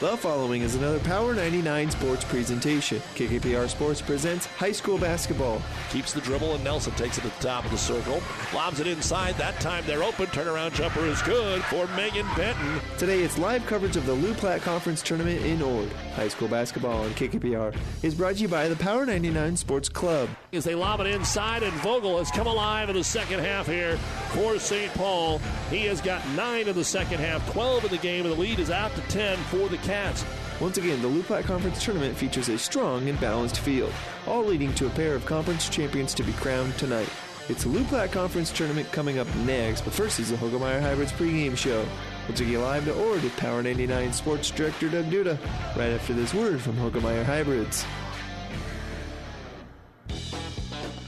The following is another Power 99 sports presentation. KKPR Sports presents high school basketball. Keeps the dribble, and Nelson takes it to the top of the circle. Lobs it inside. That time they're open. Turnaround jumper is good for Megan Benton. Today it's live coverage of the Loup Platte Conference Tournament in Ord. High school basketball on KKPR is brought to you by the Power 99 Sports Club. As they lob it inside, and Vogel has come alive in the second half here for St. Paul. He has got nine in the second half, 12 in the game, and the lead is out to 10 for the Cats. Once again, the Loup Platte Conference Tournament features a strong and balanced field, all leading to a pair of conference champions to be crowned tonight. It's the Loup Platte Conference Tournament coming up next, but first is the Hoegemeyer Hybrids pregame show. We'll take you live to Ord with Power 99 Sports Director Doug Duda right after this word from Hoegemeyer Hybrids.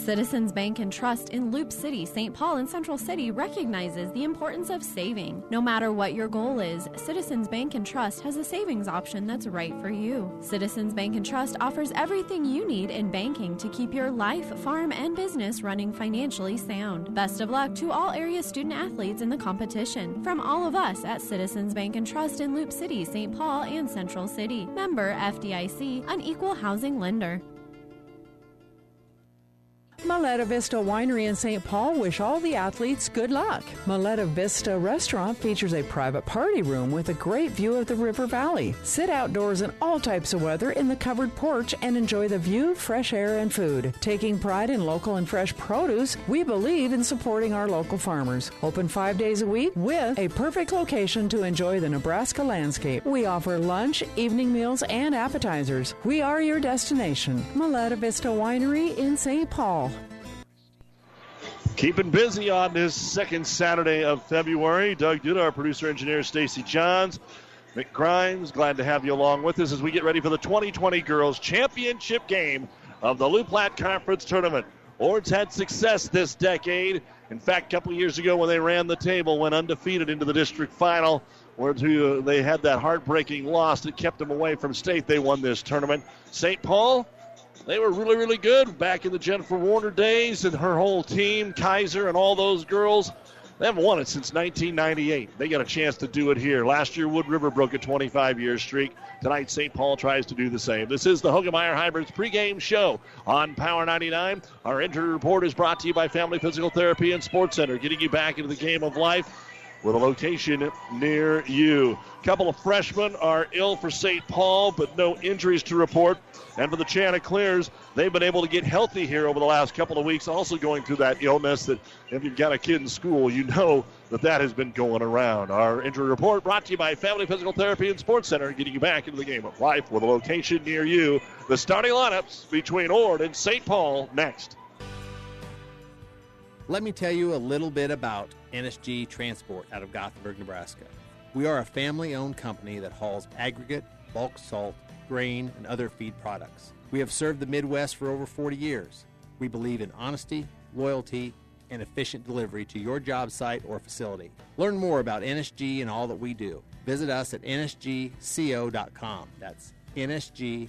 Citizens Bank and Trust in Loup City, St. Paul, and Central City recognizes the importance of saving. No matter what your goal is, Citizens Bank and Trust has a savings option that's right for you. Citizens Bank and Trust offers everything you need in banking to keep your life, farm, and business running financially sound. Best of luck to all area student athletes in the competition. From all of us at Citizens Bank and Trust in Loup City, St. Paul, and Central City. Member FDIC, an equal housing lender. Miletta Vista Winery in St. Paul wish all the athletes good luck. Miletta Vista Restaurant features a private party room with a great view of the river valley. Sit outdoors in all types of weather in the covered porch and enjoy the view, fresh air, and food. Taking pride in local and fresh produce, we believe in supporting our local farmers. Open five days a week with a perfect location to enjoy the Nebraska landscape. We offer lunch, evening meals, and appetizers. We are your destination. Miletta Vista Winery in St. Paul. Keeping busy on this second Saturday of February. Doug Duda, our producer engineer, Stacy Johns, Mick Grimes, glad to have you along with us as we get ready for the 2020 Girls Championship game of the Loup Platte Conference Tournament. Ord's had success this decade. In fact, a couple years ago when they ran the table, went undefeated into the district final, where they had that heartbreaking loss that kept them away from state. They won this tournament. St. Paul, they were really, really good back in the Jennifer Warner days, and her whole team, Kaiser, and all those girls. They haven't won it since 1998. They got a chance to do it here. Last year, Wood River broke a 25 year streak. Tonight, St. Paul tries to do the same. This is the Hoegemeyer Hybrids pregame show on Power 99. Our injury report is brought to you by Family Physical Therapy and Sports Center, getting you back into the game of life with a location near you. A couple of freshmen are ill for St. Paul, but no injuries to report. And for the Chanticleers, they've been able to get healthy here over the last couple of weeks, also going through that illness that if you've got a kid in school, you know that that has been going around. Our injury report brought to you by Family Physical Therapy and Sports Center, getting you back into the game of life with a location near you. The starting lineups between Ord and St. Paul next. Let me tell you a little bit about NSG Transport out of Gothenburg, Nebraska. We are a family owned company that hauls aggregate, bulk salt, grain, and other feed products. We have served the Midwest for over 40 years. We believe in honesty, loyalty, and efficient delivery to your job site or facility. Learn more about NSG and all that we do. Visit us at nsgco.com. That's nsgco.com.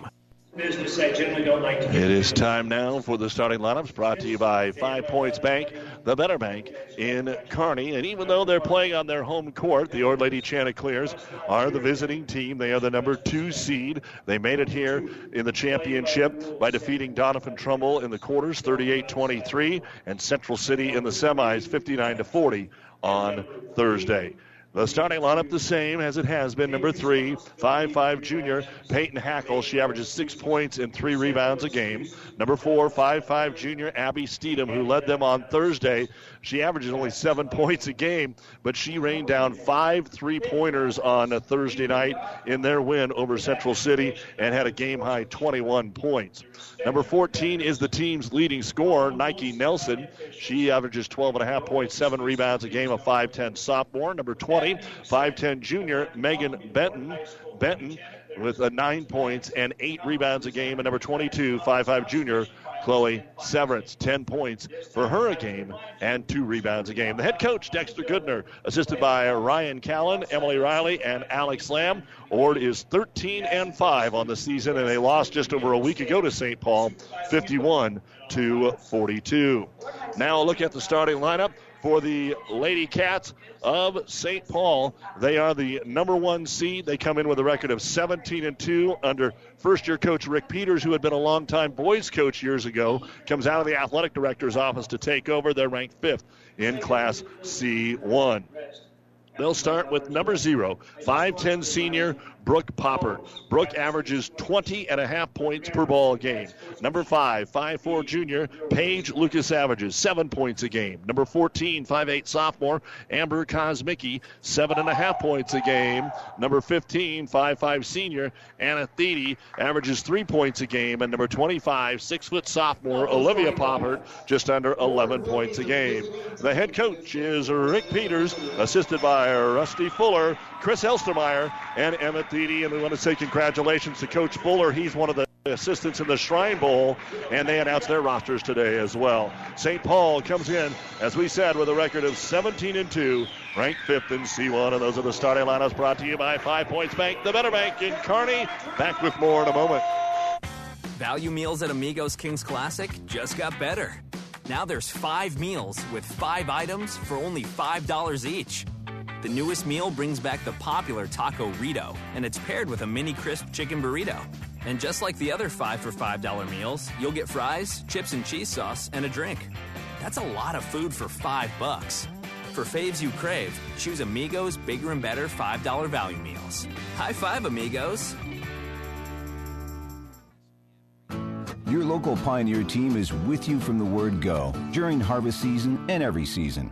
business I generally don't like to It is time now for the starting lineups brought to you by Five Points Bank, the better bank in Kearney. And even though they're playing on their home court, the Ord Lady Chanticleers are the visiting team. They are the number two seed. They made it here in the championship by defeating Doniphan Trumbull in the quarters 38 23 and Central City in the semis 59 40 on Thursday. The starting lineup the same as it has been. Number three, five-five junior Peyton Hackle. She averages six points and three rebounds a game. Number four, five-five junior Abby Steedham, who led them on Thursday. She averages only seven points a game, but she rained down five three-pointers on a Thursday night in their win over Central City and had a game-high 21 points. Number 14 is the team's leading scorer, Nike Nelson. She averages 12 and a half points, seven rebounds a game, a 5'10 sophomore. Number 20 5'10 junior Megan Benton. Benton with a nine points and eight rebounds a game. And number 22, 5'5 junior Chloe Severance, 10 points for her a game and two rebounds a game. The head coach, Dexter Goodner, assisted by Ryan Callan, Emily Riley, and Alex Lamb. Ord is 13 and 5 on the season, and they lost just over a week ago to St. Paul, 51 to 42. Now a look at the starting lineup for the Lady Cats of St. Paul. They are the number one seed. They come in with a record of 17 and 2 under first year coach Rick Peters, who had been a longtime boys coach years ago, comes out of the athletic director's office to take over. They're ranked fifth in Class C1. They'll start with number zero, 5'10 senior Brooke Poppert. Brooke averages 20 and a half points per ball game. Number five, 5'4 junior Paige Lucas averages seven points a game. Number 14, 5'8 sophomore Amber Kosmicki, seven and a half points a game. Number 15, 5'5 senior Anna Thede averages three points a game. And number 25, six foot sophomore Olivia Poppert, just under 11 points a game. The head coach is Rick Peters, assisted by Rusty Fuller, Chris Elstermeyer, and Emmett And we want to say congratulations to Coach Fuller. He's one of the assistants in the Shrine Bowl, and they announced their rosters today as well. St. Paul comes in, as we said, with a record of 17 and 2, ranked fifth in C1. And those are the starting lineups brought to you by Five Points Bank, the Better Bank in Kearney. Back with more in a moment. Value meals at Amigos Kings Classic just got better. Now there's five meals with five items for only $5 each. The newest meal brings back the popular Taco Rito, and it's paired with a mini crisp chicken burrito. And just like the other 5 for $5 meals, you'll get fries, chips and cheese sauce, and a drink. That's a lot of food for 5 bucks. For faves you crave, choose Amigos Bigger and Better $5 value meals. High five, Amigos! Your local Pioneer team is with you from the word go during harvest season and every season.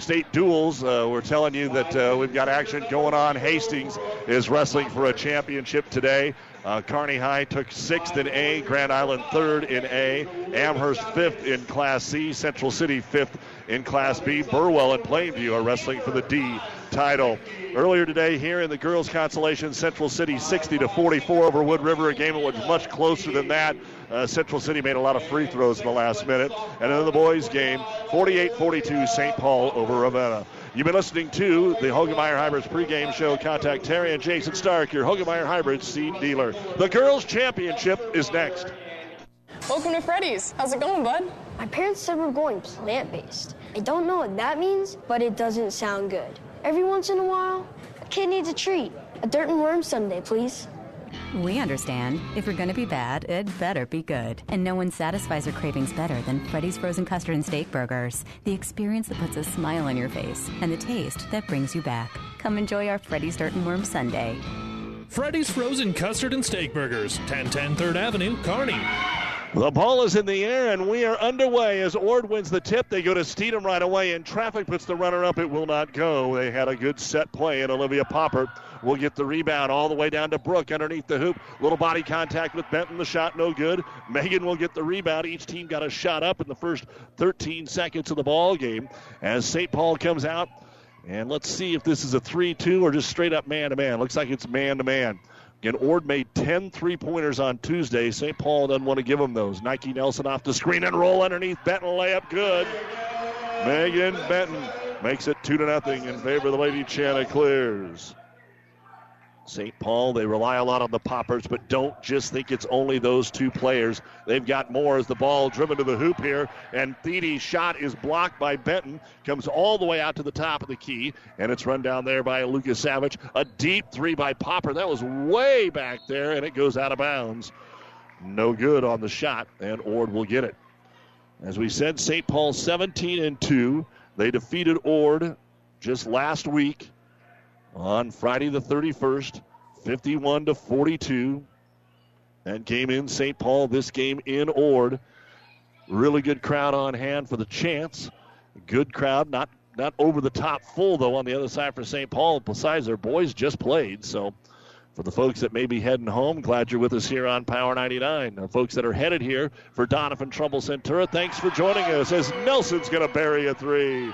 state duels, uh, we're telling you that uh, we've got action going on. Hastings is wrestling for a championship today. Uh, Kearney High took sixth in A, Grand Island third in A, Amherst fifth in Class C, Central City fifth in Class B. Burwell and Plainview are wrestling for the D title. Earlier today, here in the girls' consolation, Central City 60 to 44 over Wood River. A game that was much closer than that. Uh, Central City made a lot of free throws in the last minute. And then the boys' game, 48-42, St. Paul over Ravenna. You've been listening to the Hoegemeyer Hybrids pregame show. Contact Terry and Jason Stark, your Hoegemeyer Hybrids seed dealer. The girls' championship is next. Welcome to Freddy's. How's it going, bud? My parents said we're going plant based. I don't know what that means, but it doesn't sound good. Every once in a while, a kid needs a treat. A dirt and worm sundae, please. We understand. If you're gonna be bad, it better be good. And no one satisfies our cravings better than Freddy's Frozen Custard and Steak Burgers. The experience that puts a smile on your face and the taste that brings you back. Come enjoy our Freddy's Dirt and Worm Sunday. Freddy's Frozen Custard and Steak Burgers, 1010 3rd Avenue, Kearney. The ball is in the air, and we are underway as Ord wins the tip. They go to Steedham right away, and traffic puts the runner up. It will not go. They had a good set play, and Olivia Poppert will get the rebound all the way down to Brooke underneath the hoop. Little body contact with Benton. The shot no good. Megan will get the rebound. Each team got a shot up in the first 13 seconds of the ball game as St. Paul comes out. And let's see if this is a 3 2 or just straight up man to man. Looks like it's man to man. Again, Ord made 10 three pointers on Tuesday. St. Paul doesn't want to give them those. Nike Nelson off the screen and roll underneath. Benton layup good. Megan Benton makes it 2 to nothing in favor of the Lady Chanticleers. St. Paul, they rely a lot on the poppers, but don't just think it's only those two players. They've got more as the ball driven to the hoop here, and Theedy's shot is blocked by Benton, comes all the way out to the top of the key, and it's run down there by Lucas Savage. A deep three by Poppert. That was way back there, and it goes out of bounds. No good on the shot, and Ord will get it. As we said, St. Paul 17 and 2. They defeated Ord just last week on Friday the 31st, 51 to 42. And game in St. Paul, this game in Ord. Really good crowd on hand for the chance. Good crowd, not not over the top full though on the other side for St. Paul. Besides, their boys just played, so for the folks that may be heading home, glad you're with us here on Power 99. The folks that are headed here for Doniphan Trumbull Centura, thanks for joining us as Nelson's going to bury a three.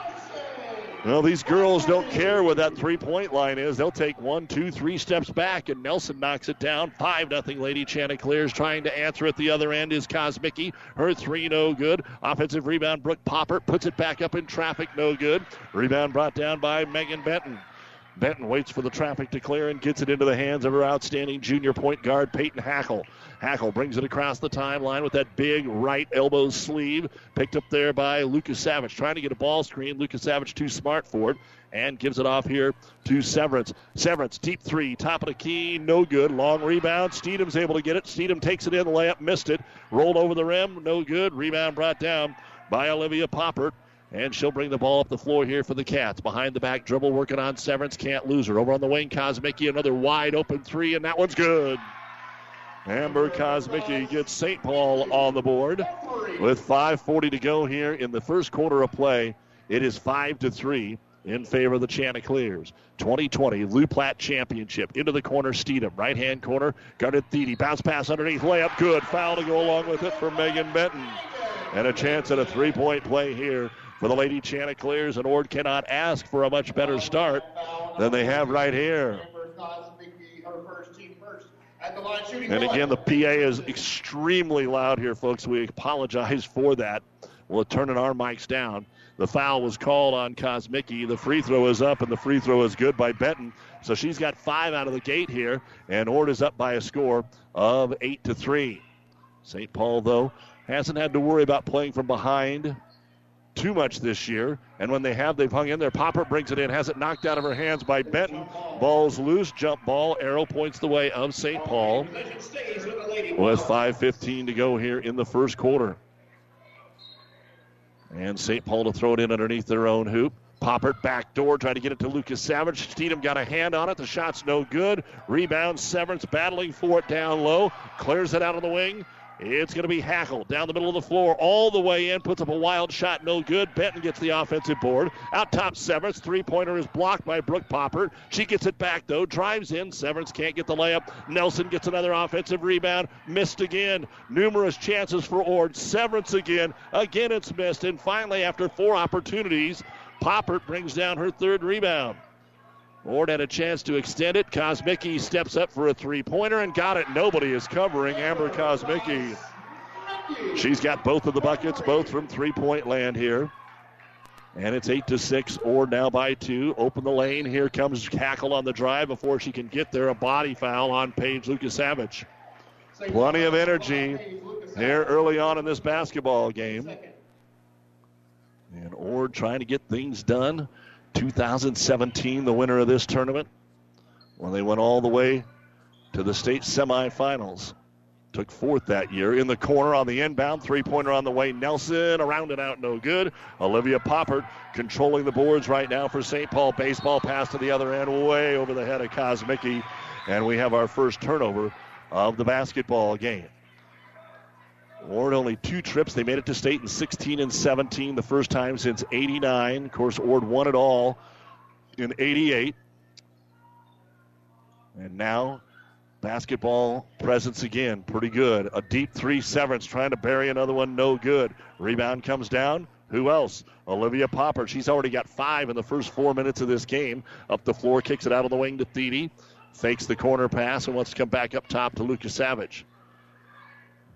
Well, these girls don't care where that three point line is. They'll take one, two, three steps back, and Nelson knocks it down. 5 nothing. Lady Chanticleers trying to answer at the other end is Kosmicki. Her three, no good. Offensive rebound, Brooke Poppert puts it back up in traffic, no good. Rebound brought down by Megan Benton. Benton waits for the traffic to clear and gets it into the hands of her outstanding junior point guard, Peyton Hackle. Hackle brings it across the timeline with that big right elbow sleeve. Picked up there by Lucas Savage. Trying to get a ball screen. Lucas Savage too smart for it and gives it off here to Severance. Severance, deep three, top of the key, no good. Long rebound. Steedham's able to get it. Steedham takes it in, layup, missed it. Rolled over the rim, no good. Rebound brought down by Olivia Poppert. And she'll bring the ball up the floor here for the Cats. Behind the back dribble, working on Severance. Can't lose her. Over on the wing, Kosmicki, another wide open three, and that one's good. Amber Kosmicki gets St. Paul on the board with 5.40 to go here in the first quarter of play. It is 5 to 3 in favor of the Chanticleers. 2020 Loup Platte Championship. Into the corner, Steedham. Right hand corner, guarded Thiede. Bounce pass underneath, layup, good. Foul to go along with it for Megan Benton. And a chance at a three point play here for the Lady Chanticleers, and Ord cannot ask for a much better start than they have right here. And again, the PA is extremely loud here, folks. We apologize for that. We're turning our mics down. The foul was called on Kosmicki. The free throw is up, and the free throw is good by Benton. So she's got five out of the gate here, and Ord is up by a score of eight to three. St. Paul, though, hasn't had to worry about playing from behind too much this year. And when they have, they've hung in there. Poppert brings it in, has it knocked out of her hands by Benton. Ball's loose, jump ball. Arrow points the way of St. Paul. With 5.15 to go here in the first quarter. And St. Paul to throw it in underneath their own hoop. Poppert back door, trying to get it to Lucas Savage. Steedham got a hand on it. The shot's no good. Rebound, Severance battling for it down low. Clears it out of the wing. It's going to be Hackle down the middle of the floor, all the way in, puts up a wild shot, no good. Benton gets the offensive board. Out top, Severance. Three pointer is blocked by Brooke Poppert. She gets it back, though, drives in. Severance can't get the layup. Nelson gets another offensive rebound. Missed again. Numerous chances for Ord. Severance again. Again, it's missed. And finally, after four opportunities, Poppert brings down her third rebound. Ord had a chance to extend it. Kosmicki steps up for a three pointer and got it. Nobody is covering Amber Kosmicki. She's got both of the buckets, both from three point land here. And it's eight to six. Ord now by two. Open the lane. Here comes Hackle on the drive before she can get there. A body foul on Paige Lucas Savage. Plenty of energy here early on in this basketball game. And Ord trying to get things done. 2017, the winner of this tournament, when they went all the way to the state semifinals. Took fourth that year. In the corner on the inbound, three pointer on the way. Nelson around and out, no good. Olivia Poppert controlling the boards right now for St. Paul. Baseball pass to the other end, way over the head of Kosmicki. And we have our first turnover of the basketball game. Ord only two trips. They made it to state in 16 and 17, the first time since 89. Of course, Ord won it all in 88. And now, basketball presence again, pretty good. A deep three, Severance trying to bury another one, no good. Rebound comes down. Who else? Olivia Poppert. She's already got five in the first four minutes of this game. Up the floor, kicks it out of the wing to Thiede. Fakes the corner pass and wants to come back up top to Lucas Savage.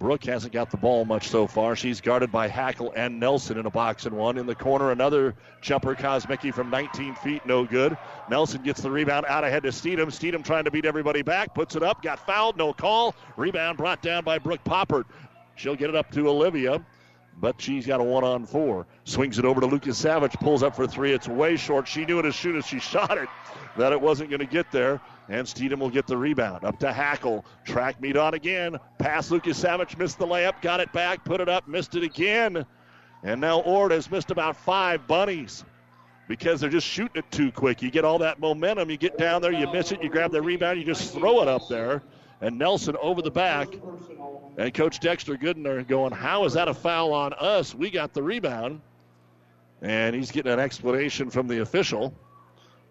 Brooke hasn't got the ball much so far. She's guarded by Hackle and Nelson in a box and one. In the corner, another jumper, Kosmicki from 19 feet, no good. Nelson gets the rebound out ahead to Steedham. Steedham trying to beat everybody back, puts it up, got fouled, no call. Rebound brought down by Brooke Poppert. She'll get it up to Olivia, but she's got a one on four. Swings it over to Lucas Savage, pulls up for three. It's way short. She knew it as soon as she shot it that it wasn't going to get there. And Steedham will get the rebound. Up to Hackle. Track meet on again. Pass Lucas Savage. Missed the layup. Got it back. Put it up. Missed it again. And now Ord has missed about five bunnies because they're just shooting it too quick. You get all that momentum. You get down there. You miss it. You grab the rebound. You just throw it up there. And Nelson over the back. And Coach Dexter Goodner going, How is that a foul on us? We got the rebound. And he's getting an explanation from the official.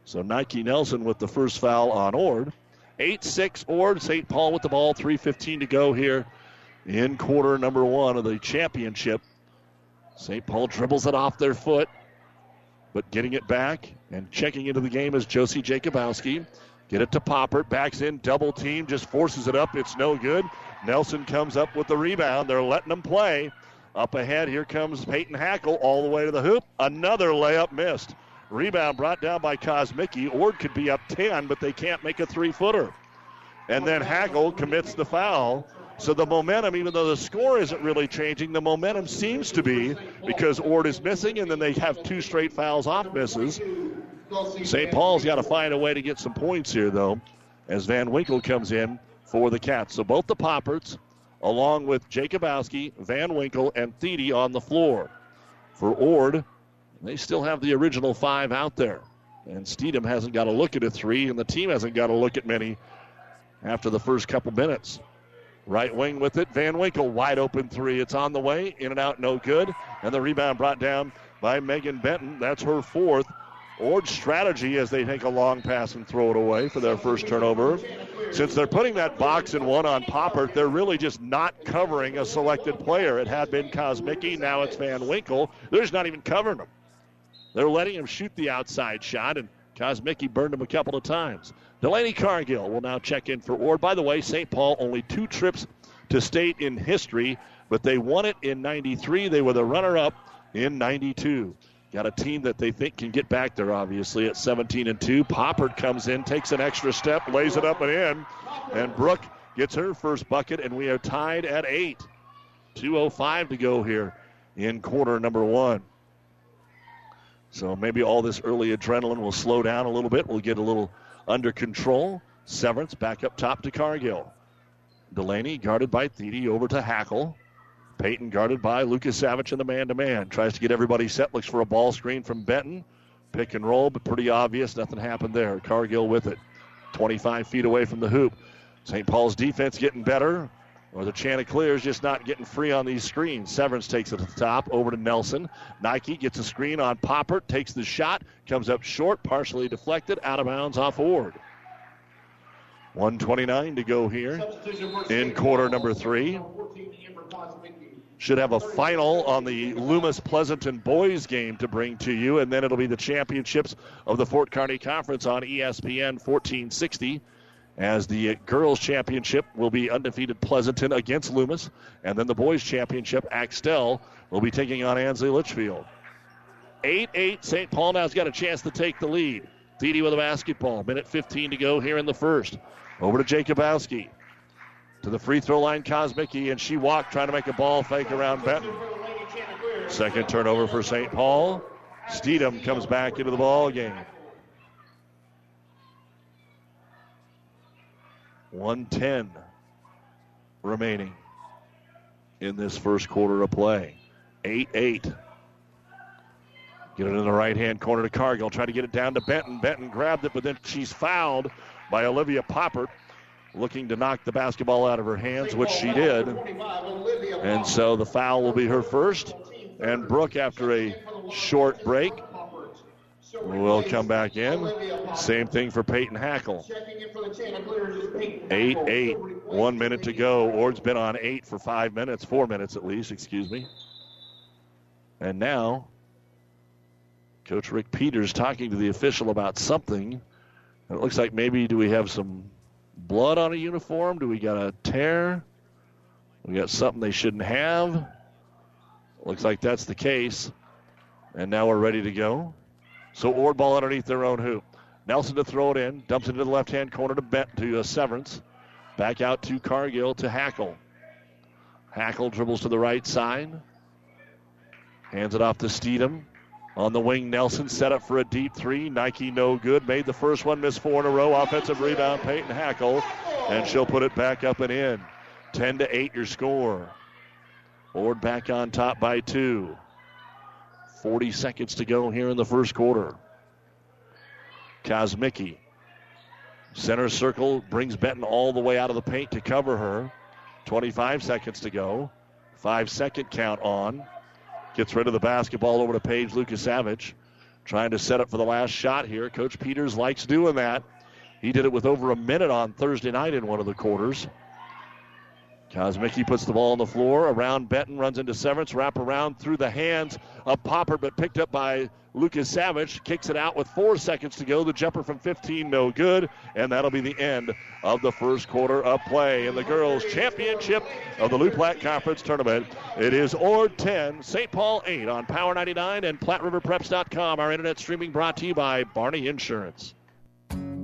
So Nike Nelson with the first foul on Ord. 8 6 Ord. St. Paul with the ball. 3.15 to go here in quarter number one of the championship. St. Paul dribbles it off their foot, but getting it back and checking into the game is Josie Jacobowski. Get it to Poppert. Backs in, double team, just forces it up. It's no good. Nelson comes up with the rebound. They're letting them play. Up ahead, here comes Peyton Hackle all the way to the hoop. Another layup missed. Rebound brought down by Kosmicki. Ord could be up 10, but they can't make a three footer. And then Hackle commits the foul. So the momentum, even though the score isn't really changing, the momentum seems to be because Ord is missing, and then they have two straight fouls off misses. St. Paul's got to find a way to get some points here, though, as Van Winkle comes in for the Cats. So both the Popperts, along with Jacobowski, Van Winkle, and Thiede on the floor. For Ord, they still have the original five out there. And Steedham hasn't got a look at a three, and the team hasn't got a look at many after the first couple minutes. Right wing with it. Van Winkle, wide open three. It's on the way. In and out, no good. And the rebound brought down by Megan Benton. That's her fourth. Ord's strategy as they take a long pass and throw it away for their first turnover. Since they're putting that box and one on Poppert, they're really just not covering a selected player. It had been Kosmicki, now it's Van Winkle. They're just not even covering them. They're letting him shoot the outside shot, and Kosmicki burned him a couple of times. Delaney Cargill will now check in for Ord. By the way, St. Paul only two trips to state in history, but they won it in 93. They were the runner up in 92. Got a team that they think can get back there, obviously, at 17 and 2. Poppert comes in, takes an extra step, lays it up and in, and Brooke gets her first bucket, and we are tied at 8. 2.05 to go here in quarter number one. So maybe all this early adrenaline will slow down a little bit. We'll get a little under control. Severance back up top to Cargill. Delaney guarded by Thiede over to Hackle. Peyton guarded by Lucas Savage in the man to man. Tries to get everybody set. Looks for a ball screen from Benton. Pick and roll, but pretty obvious. Nothing happened there. Cargill with it. 25 feet away from the hoop. St. Paul's defense getting better or the Chanticleer is just not getting free on these screens. Severance takes it to the top, over to Nelson. Nike gets a screen on Poppert, takes the shot, comes up short, partially deflected, out of bounds off Ord. 129 to go here in quarter number three. Should have a final on the Loomis Pleasanton boys game to bring to you, and then it'll be the championships of the Fort Kearney Conference on ESPN 1460 as the girls' championship will be undefeated Pleasanton against Loomis, and then the boys' championship, Axtell, will be taking on Ansley Litchfield. 8 8, St. Paul now's got a chance to take the lead. Thiede with a basketball. Minute 15 to go here in the first. Over to Jacobowski. To the free throw line, Kosmicki, and she walked trying to make a ball fake around Benton. Second turnover for St. Paul. Steedham comes back into the ball game. 110 remaining in this first quarter of play. 8 8. Get it in the right hand corner to Cargill. Try to get it down to Benton. Benton grabbed it, but then she's fouled by Olivia Poppert. looking to knock the basketball out of her hands, which she did. And so the foul will be her first. And Brooke, after a short break, will come back in. Same thing for Peyton Hackle. 8 8. One minute to go. Ord's been on eight for five minutes, four minutes at least, excuse me. And now, Coach Rick Peters talking to the official about something. It looks like maybe do we have some blood on a uniform? Do we got a tear? We got something they shouldn't have. Looks like that's the case. And now we're ready to go. So Ord ball underneath their own hoop. Nelson to throw it in, dumps it into the left hand corner to Bet to uh, Severance. Back out to Cargill to Hackle. Hackle dribbles to the right side. Hands it off to Steedham. On the wing, Nelson set up for a deep three. Nike no good. Made the first one, missed four in a row. Offensive rebound, Peyton Hackle. And she'll put it back up and in. 10 to 8 your score. Ord back on top by two. 40 seconds to go here in the first quarter. Kosmicki. Center circle brings Benton all the way out of the paint to cover her. 25 seconds to go. Five second count on. Gets rid of the basketball over to Paige Lucas Savage. Trying to set up for the last shot here. Coach Peters likes doing that. He did it with over a minute on Thursday night in one of the quarters. Kosmicki puts the ball on the floor. Around Benton, runs into Severance. Wrap around through the hands of Poppert, but picked up by Lucas Savage. Kicks it out with four seconds to go. The jumper from 15, no good. And that'll be the end of the first quarter of play in the girls' championship of the Loup Platte Conference Tournament. It is Ord 10, St. Paul 8 on Power 99 and PlatteRiverPreps.com. Our internet streaming brought to you by Barney Insurance.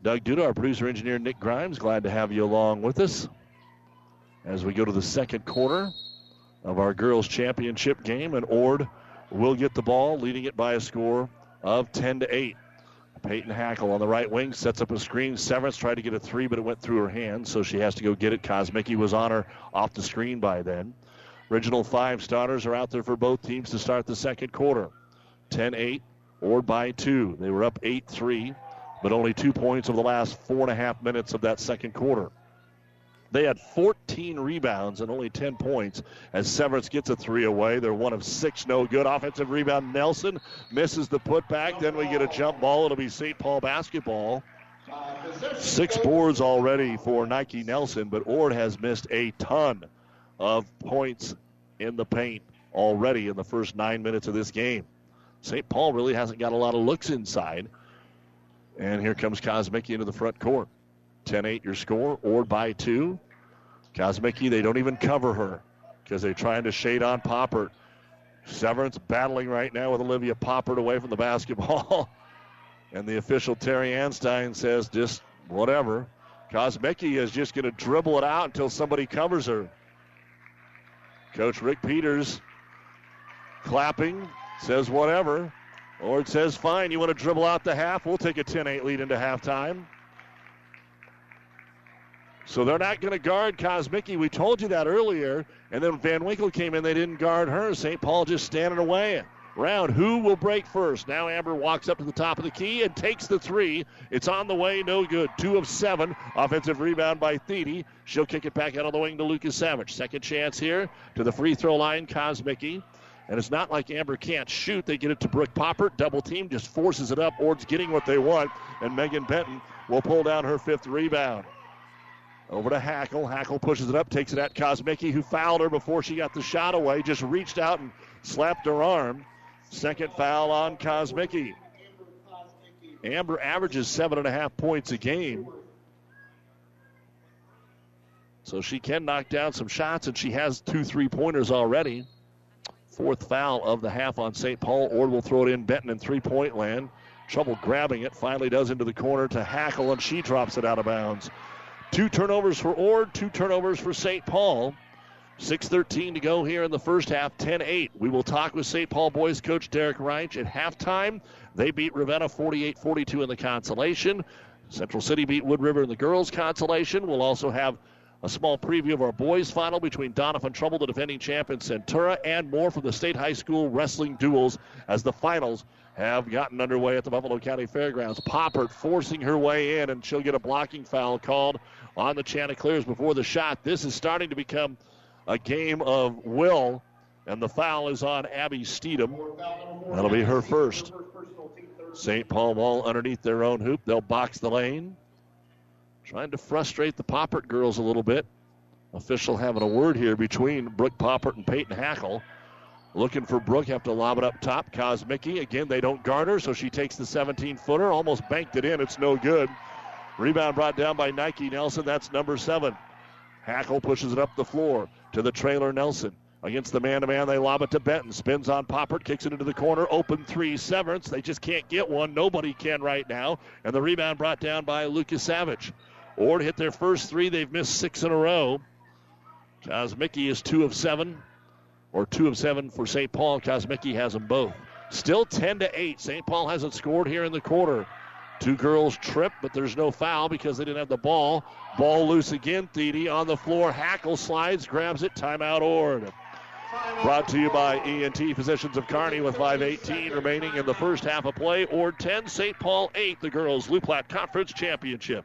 Doug Duda, our producer engineer Nick Grimes, glad to have you along with us as we go to the second quarter of our girls' championship game. And Ord will get the ball, leading it by a score of 10 to 8. Peyton Hackle on the right wing sets up a screen. Severance tried to get a three, but it went through her hands, so she has to go get it. Kosmicki was on her off the screen by then. Original five starters are out there for both teams to start the second quarter. 10 8, Ord by two. They were up 8 3 but only two points over the last four and a half minutes of that second quarter. They had 14 rebounds and only 10 points as Severance gets a three away. They're one of six, no good. Offensive rebound. Nelson misses the putback. Then we get a jump ball. It'll be St. Paul basketball. Six boards already for Nike Nelson, but Ord has missed a ton of points in the paint already in the first nine minutes of this game. St. Paul really hasn't got a lot of looks inside. And here comes Kosmicki into the front court. 10 8 your score, Ord by two. Kosmicki, they don't even cover her because they're trying to shade on Poppert. Severance battling right now with Olivia Poppert away from the basketball. and the official Terry Anstein says just whatever. Kosmicki is just going to dribble it out until somebody covers her. Coach Rick Peters clapping, says whatever. Ord says, fine, you want to dribble out the half? We'll take a 10 8 lead into halftime. So they're not going to guard Kosmicki. We told you that earlier. And then Van Winkle came in. They didn't guard her. St. Paul just standing away. Round. Who will break first? Now Amber walks up to the top of the key and takes the three. It's on the way. No good. Two of seven. Offensive rebound by Thede. She'll kick it back out on the wing to Lucas Savage. Second chance here to the free throw line. Kosmicki. And it's not like Amber can't shoot. They get it to Brooke Poppert. Double team just forces it up. Ord's getting what they want. And Megan Benton will pull down her fifth rebound. Over to Hackle. Hackle pushes it up, takes it at Kosmicki, who fouled her before she got the shot away. Just reached out and slapped her arm. Second foul on Kosmicki. Amber averages seven and a half points a game. So she can knock down some shots, and she has two three pointers already. Fourth foul of the half on St. Paul. Ord will throw it in Benton in three point land. Trouble grabbing it. Finally does into the corner to Hackle, and she drops it out of bounds. Two turnovers for Ord, two turnovers for St. Paul. 6.13 to go here in the first half, 10 8. We will talk with St. Paul boys coach Derek Reich at halftime. They beat Ravenna 48 42 in the consolation. Central City beat Wood River in the girls' consolation. We'll also have a small preview of our boys' final between Doniphan Trumbull, the defending champion Centura, and more from the state high school wrestling duels as the finals have gotten underway at the Buffalo County Fairgrounds. Poppert forcing her way in, and she'll get a blocking foul called on the Chanticleers before the shot. This is starting to become a game of will, and the foul is on Abby Steedham. That'll be her first. St. Paul ball underneath their own hoop. They'll box the lane. Trying to frustrate the Poppert girls a little bit. Official having a word here between Brooke Poppert and Peyton Hackle. Looking for Brooke, have to lob it up top. Kosmicki, again, they don't garner, so she takes the 17 footer, almost banked it in. It's no good. Rebound brought down by Nike Nelson. That's number seven. Hackle pushes it up the floor to the trailer Nelson. Against the man to man, they lob it to Benton. Spins on Poppert, kicks it into the corner. Open three, Severance. They just can't get one. Nobody can right now. And the rebound brought down by Lucas Savage. Ord hit their first three. They've missed six in a row. Kosmicki is two of seven, or two of seven for St. Paul. Kosmicki has them both. Still 10 to 8. St. Paul hasn't scored here in the quarter. Two girls trip, but there's no foul because they didn't have the ball. Ball loose again. Thiede on the floor. Hackle slides, grabs it. Timeout Ord. Brought to you by ENT Physicians of Kearney with 5.18 remaining in the first half of play. Ord 10, St. Paul 8, the girls' Loup Platte Conference Championship.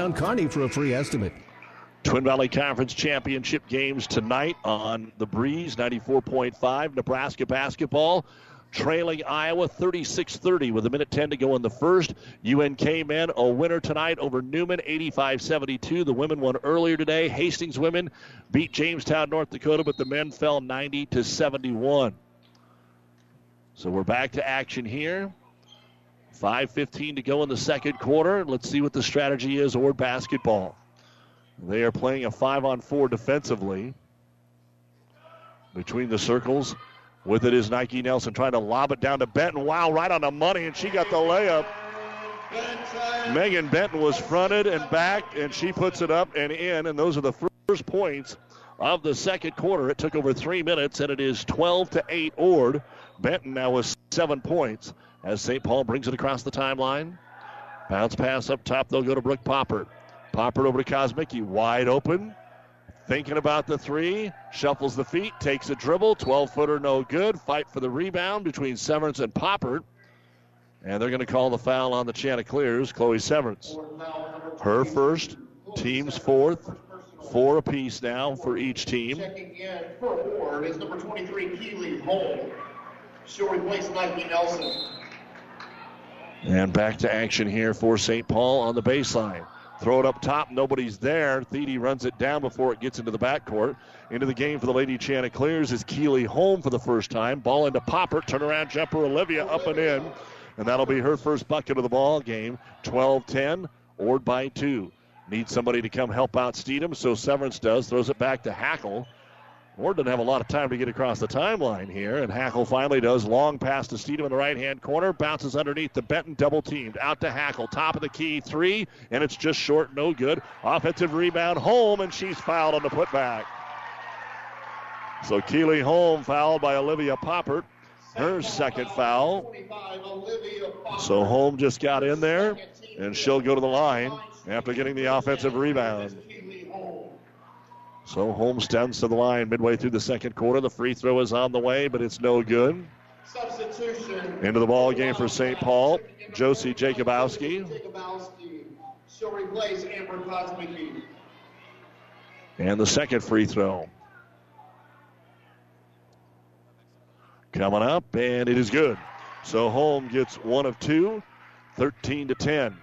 Kearney for a free estimate. Twin Valley Conference Championship games tonight on the Breeze 94.5. Nebraska basketball trailing Iowa 36 30 with a minute 10 to go in the first. UNK men a winner tonight over Newman 85 72. The women won earlier today. Hastings women beat Jamestown, North Dakota, but the men fell 90 to 71. So we're back to action here. 5.15 to go in the second quarter. Let's see what the strategy is Ord basketball. They are playing a five on four defensively. Between the circles, with it is Nike Nelson trying to lob it down to Benton. Wow, right on the money, and she got the layup. Megan Benton was fronted and backed, and she puts it up and in, and those are the first points of the second quarter. It took over three minutes, and it is 12 to 8 Ord. Benton now with seven points as St. Paul brings it across the timeline. Bounce pass up top. They'll go to Brooke Poppert. Poppert over to Kosmicki. Wide open. Thinking about the three. Shuffles the feet. Takes a dribble. 12 footer, no good. Fight for the rebound between Severance and Poppert. And they're going to call the foul on the Chanticleers. Chloe Severance. Her first. Team's fourth. Four apiece now for each team. Checking in for Ord is number 23, Keeley Hole. She'll replace Nike Nelson. And back to action here for St. Paul on the baseline. Throw it up top. Nobody's there. Thiede runs it down before it gets into the backcourt. Into the game for the Lady Chanticleers is Keeley home for the first time. Ball into Poppert. Turnaround jumper Olivia up and in. And that'll be her first bucket of the ball game. 12 10, Ord by two. Needs somebody to come help out Steedham, so Severance does. Throws it back to Hackle. Ord doesn't have a lot of time to get across the timeline here, and Hackle finally does. Long pass to Steedham in the right hand corner. Bounces underneath the Benton, double teamed. Out to Hackle. Top of the key, three, and it's just short, no good. Offensive rebound, home, and she's fouled on the putback. So Keeley Home fouled by Olivia Poppert. Her second foul. So Home just got in there and she'll go to the line after getting the offensive rebound. So Holmes stands to the line midway through the second quarter. The free throw is on the way, but it's no good. Substitution. Into the ball game for St. Paul, Josie Jacobowski. She'll replace Amber Kosmicki. And the second free throw. Coming up, and it is good. So Holm gets one of two, 13 to 10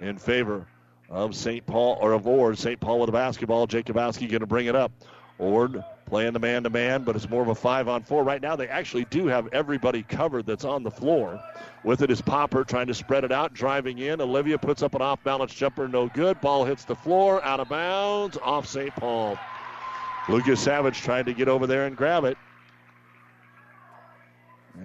in favor of St. Paul or of Ord. St. Paul with the basketball. Jacobowski going to bring it up. Ord playing the man to man, but it's more of a five on four. Right now, they actually do have everybody covered that's on the floor. With it is Poppert trying to spread it out, driving in. Olivia puts up an off balance jumper, no good. Ball hits the floor, out of bounds, off St. Paul. Lucas Savage trying to get over there and grab it.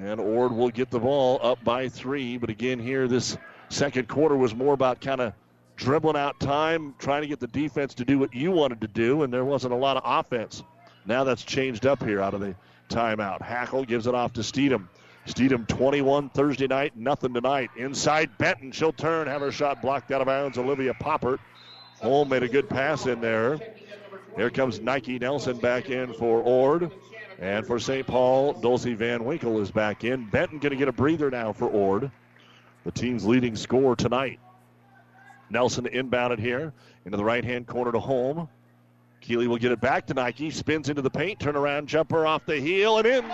And Ord will get the ball up by three. But again, here, this second quarter was more about kind of dribbling out time, trying to get the defense to do what you wanted to do, and there wasn't a lot of offense. Now that's changed up here out of the timeout. Hackle gives it off to Steedham. Steedham 21 Thursday night, nothing tonight. Inside Benton, she'll turn, have her shot blocked out of bounds. Olivia Poppert. Holm made a good pass in there. Here comes Nike Nelson back in for Ord. And for St. Paul, Dulcie Van Winkle is back in. Benton going to get a breather now for Ord, the team's leading scorer tonight. Nelson inbounded here into the right hand corner to Holm. Keeley will get it back to Nike. Spins into the paint. Turnaround jumper off the heel and in.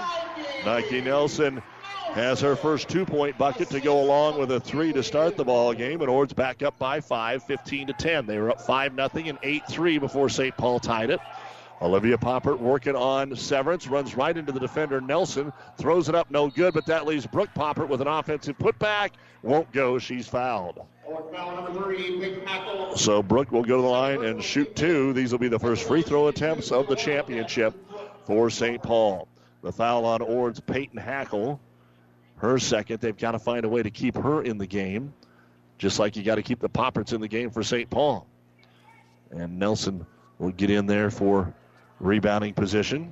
Nike Nelson has her first two point bucket to go along with a three to start the ball game. And Ord's back up by five, 15 to 10. They were up 5 0 and 8 3 before St. Paul tied it. Olivia Poppert working on Severance, runs right into the defender Nelson, throws it up, no good, but that leaves Brooke Poppert with an offensive putback. Won't go, she's fouled. So Brooke will go to the line and shoot two. These will be the first free throw attempts of the championship for St. Paul. The foul on Ord's Peyton Hackle. Her second. They've got to find a way to keep her in the game, just like you got to keep the Popperts in the game for St. Paul. And Nelson will get in there for rebounding position.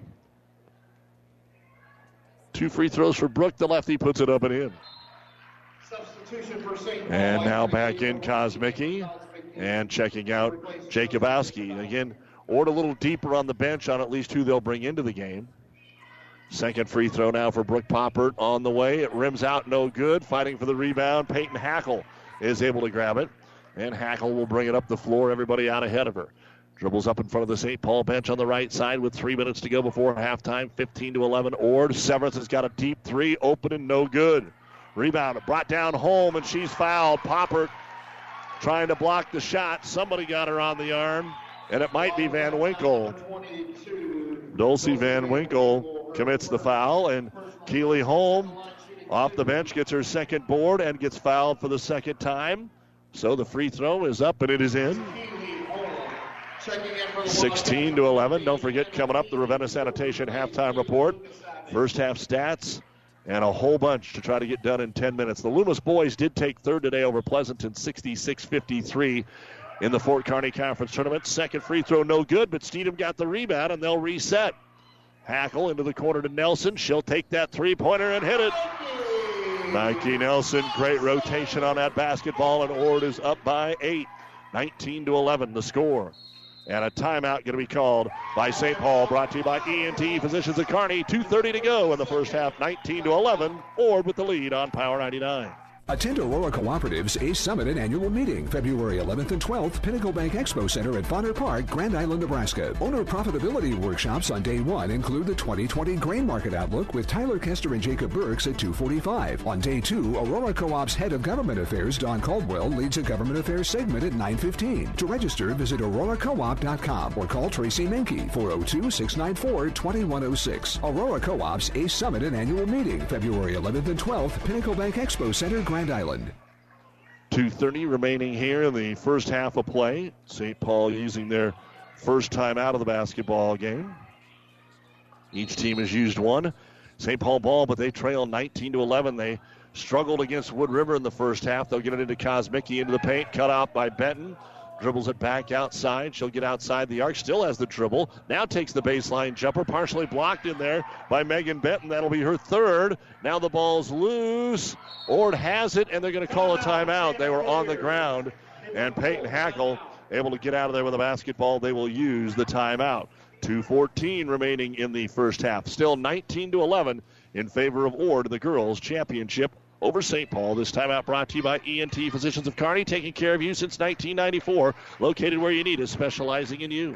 Two free throws for Brooke. The lefty puts it up and in. And now back in Kosmicki and checking out Jacobowski. Again, Ord a little deeper on the bench on at least who they'll bring into the game. Second free throw now for Brooke Poppert on the way. It rims out, no good. Fighting for the rebound. Peyton Hackle is able to grab it. And Hackle will bring it up the floor. Everybody out ahead of her. Dribbles up in front of the St. Paul bench on the right side with three minutes to go before halftime. 15 to 11. Ord. Severance has got a deep three, open and no good. Rebound brought down Holm, and she's fouled. Poppert trying to block the shot. Somebody got her on the arm, and it might be Van Winkle. Dulcie Van Winkle commits the foul, and Keeley Holm off the bench gets her second board and gets fouled for the second time. So the free throw is up, and it is in. 16 to 11. Don't forget, coming up, the Ravenna Sanitation halftime report. First half stats and a whole bunch to try to get done in 10 minutes. The Loomis boys did take third today over Pleasanton 66 53 in the Fort Kearney Conference Tournament. Second free throw, no good, but Steedham got the rebound and they'll reset. Hackle into the corner to Nelson. She'll take that three pointer and hit it. Nike Nelson, great rotation on that basketball, and Ord is up by eight. 19 to 11, the score. And a timeout going to be called by St. Paul, brought to you by ENT Physicians at Kearney. 2.30 to go in the first half, 19 to 11. Ord with the lead on Power 99. Attend Aurora Cooperative's ACE Summit and Annual Meeting, February 11th and 12th, Pinnacle Bank Expo Center at Bonner Park, Grand Island, Nebraska. Owner profitability workshops on day one include the 2020 Grain Market Outlook with Tyler Kester and Jacob Burks at 245. On day two, Aurora Co-op's Head of Government Affairs, Don Caldwell, leads a Government Affairs segment at 915. To register, visit auroracoop.com or call Tracy Menke, 402-694-2106. Aurora Co-op's ACE Summit and Annual Meeting, February 11th and 12th, Pinnacle Bank Expo Center, Grand Island. 2.30 remaining here in the first half of play. St. Paul using their first time out of the basketball game. Each team has used one. St. Paul ball, but they trail 19 to 11. They struggled against Wood River in the first half. They'll get it into Kosmicki into the paint, cut out by Benton. Dribbles it back outside. She'll get outside the arc. Still has the dribble. Now takes the baseline jumper. Partially blocked in there by Megan Benton. That'll be her third. Now the ball's loose. Ord has it, and they're going to call a timeout. They were on the ground. And Peyton Hackle able to get out of there with a basketball. They will use the timeout. 2.14 remaining in the first half. Still 19 to 11 in favor of Ord the girls' championship over St. Paul. This timeout brought to you by ENT Physicians of Kearney, taking care of you since 1994. Located where you need us, specializing in you.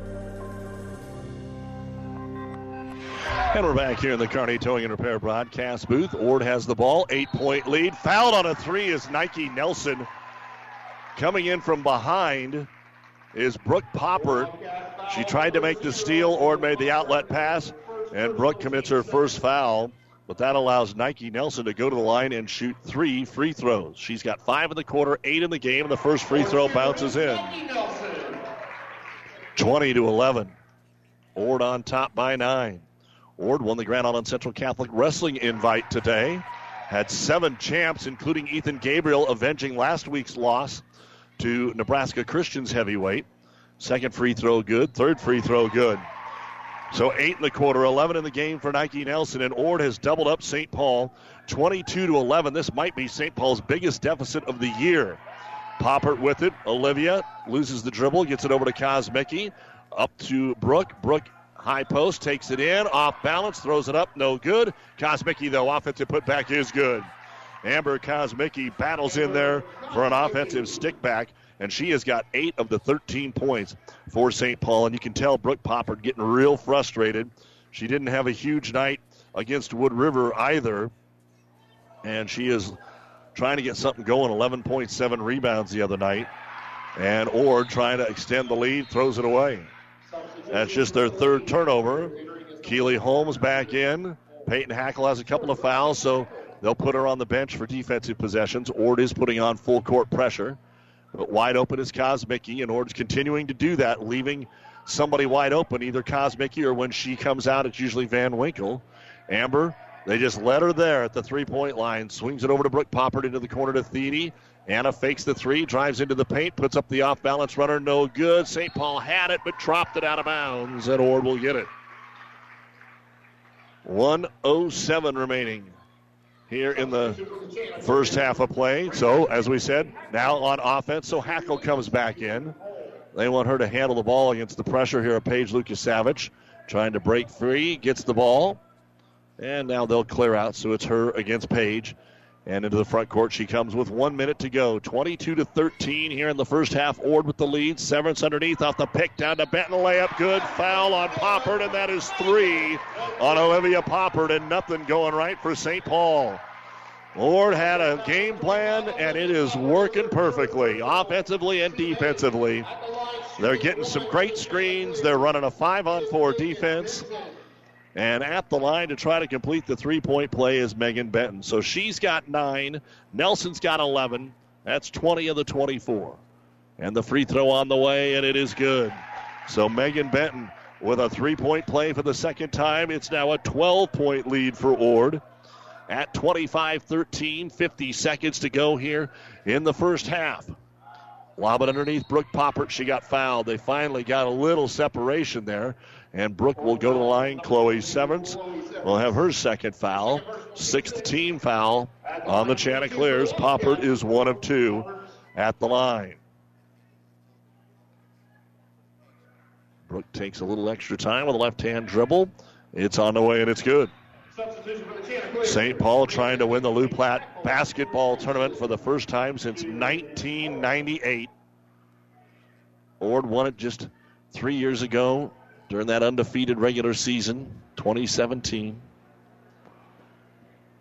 And we're back here in the Kearney Towing and Repair broadcast booth. Ord has the ball, eight point lead. Fouled on a three is Nike Nelson. Coming in from behind is Brooke Poppert. She tried to make the steal. Ord made the outlet pass, and Brooke commits her first foul. But that allows Nike Nelson to go to the line and shoot three free throws. She's got five in the quarter, eight in the game, and the first free throw bounces in. 20 to 11. Ord on top by nine. Ord won the Grand Island Central Catholic Wrestling invite today. Had seven champs, including Ethan Gabriel, avenging last week's loss to Nebraska Christians heavyweight. Second free throw good, third free throw good. So eight in the quarter, 11 in the game for Nike Nelson, and Ord has doubled up St. Paul, 22 to 11. This might be St. Paul's biggest deficit of the year. Poppert with it. Olivia loses the dribble, gets it over to Kosmicki. Up to Brooke. Brooke high post takes it in, off balance, throws it up, no good. Kosmicki, though, offensive putback is good. Amber Kosmicki battles in there for an offensive stick back, and she has got eight of the 13 points for St. Paul. And you can tell Brooke Poppert getting real frustrated. She didn't have a huge night against Wood River either, and she is trying to get something going. 11.7 rebounds the other night. And Ord trying to extend the lead, throws it away. That's just their third turnover. Keeley Holm's back in. Peyton Hackle has a couple of fouls, so they'll put her on the bench for defensive possessions. Ord is putting on full court pressure. But wide open is Kosmicki, and Ord's continuing to do that, leaving somebody wide open, either Kosmicki or when she comes out, it's usually Van Winkle. Amber, they just let her there at the three point line. Swings it over to Brooke Poppert into the corner to Thiede. Anna fakes the three, drives into the paint, puts up the off balance runner, no good. St. Paul had it, but dropped it out of bounds, and Ord will get it. 107 remaining here in the first half of play. So, as we said, now on offense, so Hackle comes back in. They want her to handle the ball against the pressure here of Paige Lucas Savage. Trying to break free, gets the ball. And now they'll clear out, so it's her against Paige. And into the front court she comes with one minute to go. 22 to 13 here in the first half. Ord with the lead. Severance underneath off the pick down to Benton. Layup good. Foul on Poppert, and that is three on Olivia Poppert, and nothing going right for St. Paul. Ord had a game plan, and it is working perfectly, offensively and defensively. They're getting some great screens. They're running a five on four defense. And at the line to try to complete the three point play is Megan Benton. So she's got nine. Nelson's got 11. That's 20 of the 24. And the free throw on the way, and it is good. So Megan Benton with a three point play for the second time. It's now a 12 point lead for Ord at 25 13. 50 seconds to go here in the first half. Lob it underneath Brooke Poppert. She got fouled. They finally got a little separation there. And Brooke will go to the line. Chloe Severance will have her second foul. Sixth team foul on the Chanticleers. Poppert is one of two at the line. Brooke takes a little extra time with a left hand dribble. It's on the way and it's good. St. Paul trying to win the Loup Platte basketball tournament for the first time since 1998. Ord won it just three years ago during that undefeated regular season, 2017.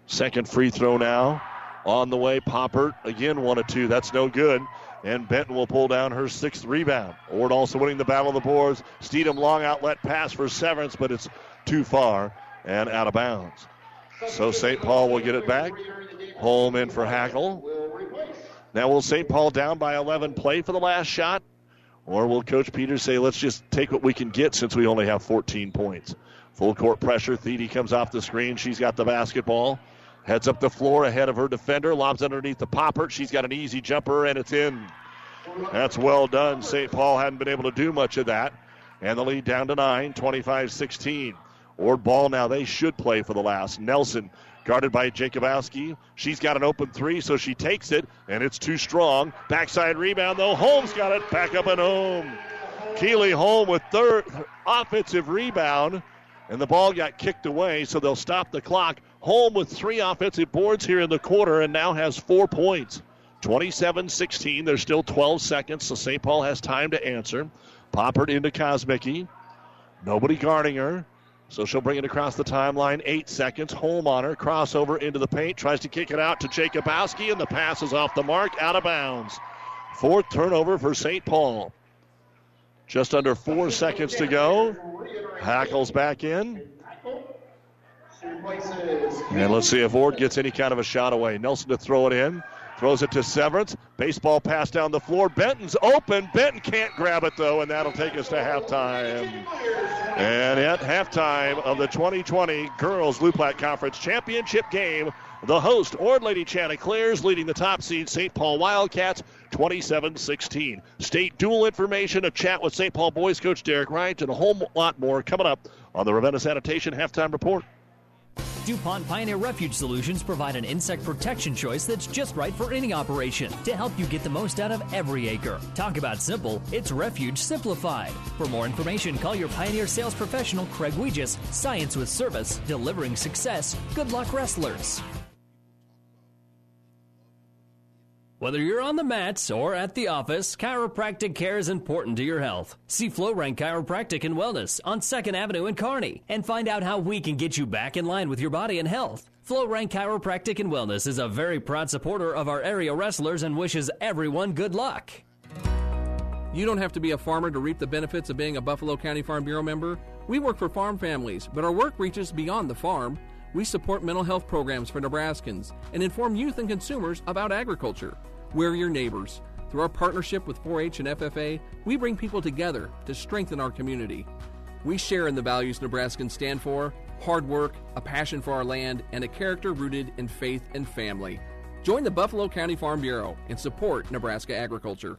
Second free throw now. On the way, Poppert again one of two. That's no good. And Benton will pull down her sixth rebound. Ord also winning the battle of the boards. Steedham long outlet pass for Severance, but it's too far and out of bounds. So St. Paul will get it back. Holm in for Hackle. Now will St. Paul down by 11 play for the last shot? Or will Coach Peters say, let's just take what we can get since we only have 14 points? Full court pressure. Thede comes off the screen. She's got the basketball. Heads up the floor ahead of her defender. Lobs underneath the Poppert. She's got an easy jumper, and it's in. That's well done. St. Paul hadn't been able to do much of that. And the lead down to nine, 25 16. Ord ball now. They should play for the last. Nelson guarded by Jacobowski. She's got an open three, so she takes it, and it's too strong. Backside rebound, though. Holm's got it back up and home. Keeley Holm with third offensive rebound, and the ball got kicked away, so they'll stop the clock. Holm with three offensive boards here in the quarter and now has four points. 27 16. There's still 12 seconds, so St. Paul has time to answer. Poppert into Kosmicki. Nobody guarding her. So she'll bring it across the timeline. Eight seconds. Holm on her. Crossover into the paint. Tries to kick it out to Jacobowski, and the pass is off the mark. Out of bounds. Fourth turnover for St. Paul. Just under four seconds to go. Hackles back in. And let's see if Ward gets any kind of a shot away. Nelson to throw it in. Throws it to Severance. Baseball pass down the floor. Benton's open. Benton can't grab it, though, and that'll take us to halftime. And at halftime of the 2020 Girls Loup Platte Conference Championship game, the host, Ord Lady Chanticleers, leading the top seed St. Paul Wildcats 27 16. State dual information, a chat with St. Paul boys coach Derek Wright, and a whole lot more coming up on the Ravenna Sanitation halftime report. DuPont Pioneer Refuge Solutions provide an insect protection choice that's just right for any operation to help you get the most out of every acre. Talk about simple, it's Refuge Simplified. For more information, call your Pioneer sales professional, Craig Weegis. Science with service, delivering success. Good luck, wrestlers. Whether you're on the mats or at the office, chiropractic care is important to your health. See FlowRank Chiropractic and Wellness on 2nd Avenue in Kearney and find out how we can get you back in line with your body and health. FlowRank Chiropractic and Wellness is a very proud supporter of our area wrestlers and wishes everyone good luck. You don't have to be a farmer to reap the benefits of being a Buffalo County Farm Bureau member. We work for farm families, but our work reaches beyond the farm. We support mental health programs for Nebraskans and inform youth and consumers about agriculture. We're your neighbors. Through our partnership with 4 H and FFA, we bring people together to strengthen our community. We share in the values Nebraskans stand for hard work, a passion for our land, and a character rooted in faith and family. Join the Buffalo County Farm Bureau and support Nebraska agriculture.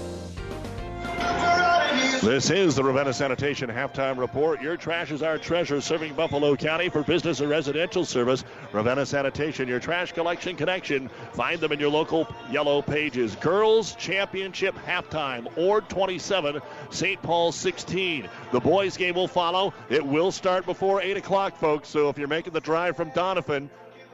This is the Ravenna Sanitation halftime report. Your trash is our treasure, serving Buffalo County for business and residential service. Ravenna Sanitation, your trash collection connection. Find them in your local yellow pages. Girls Championship halftime, Ord 27, St. Paul 16. The boys game will follow. It will start before 8 o'clock, folks. So if you're making the drive from Doniphan,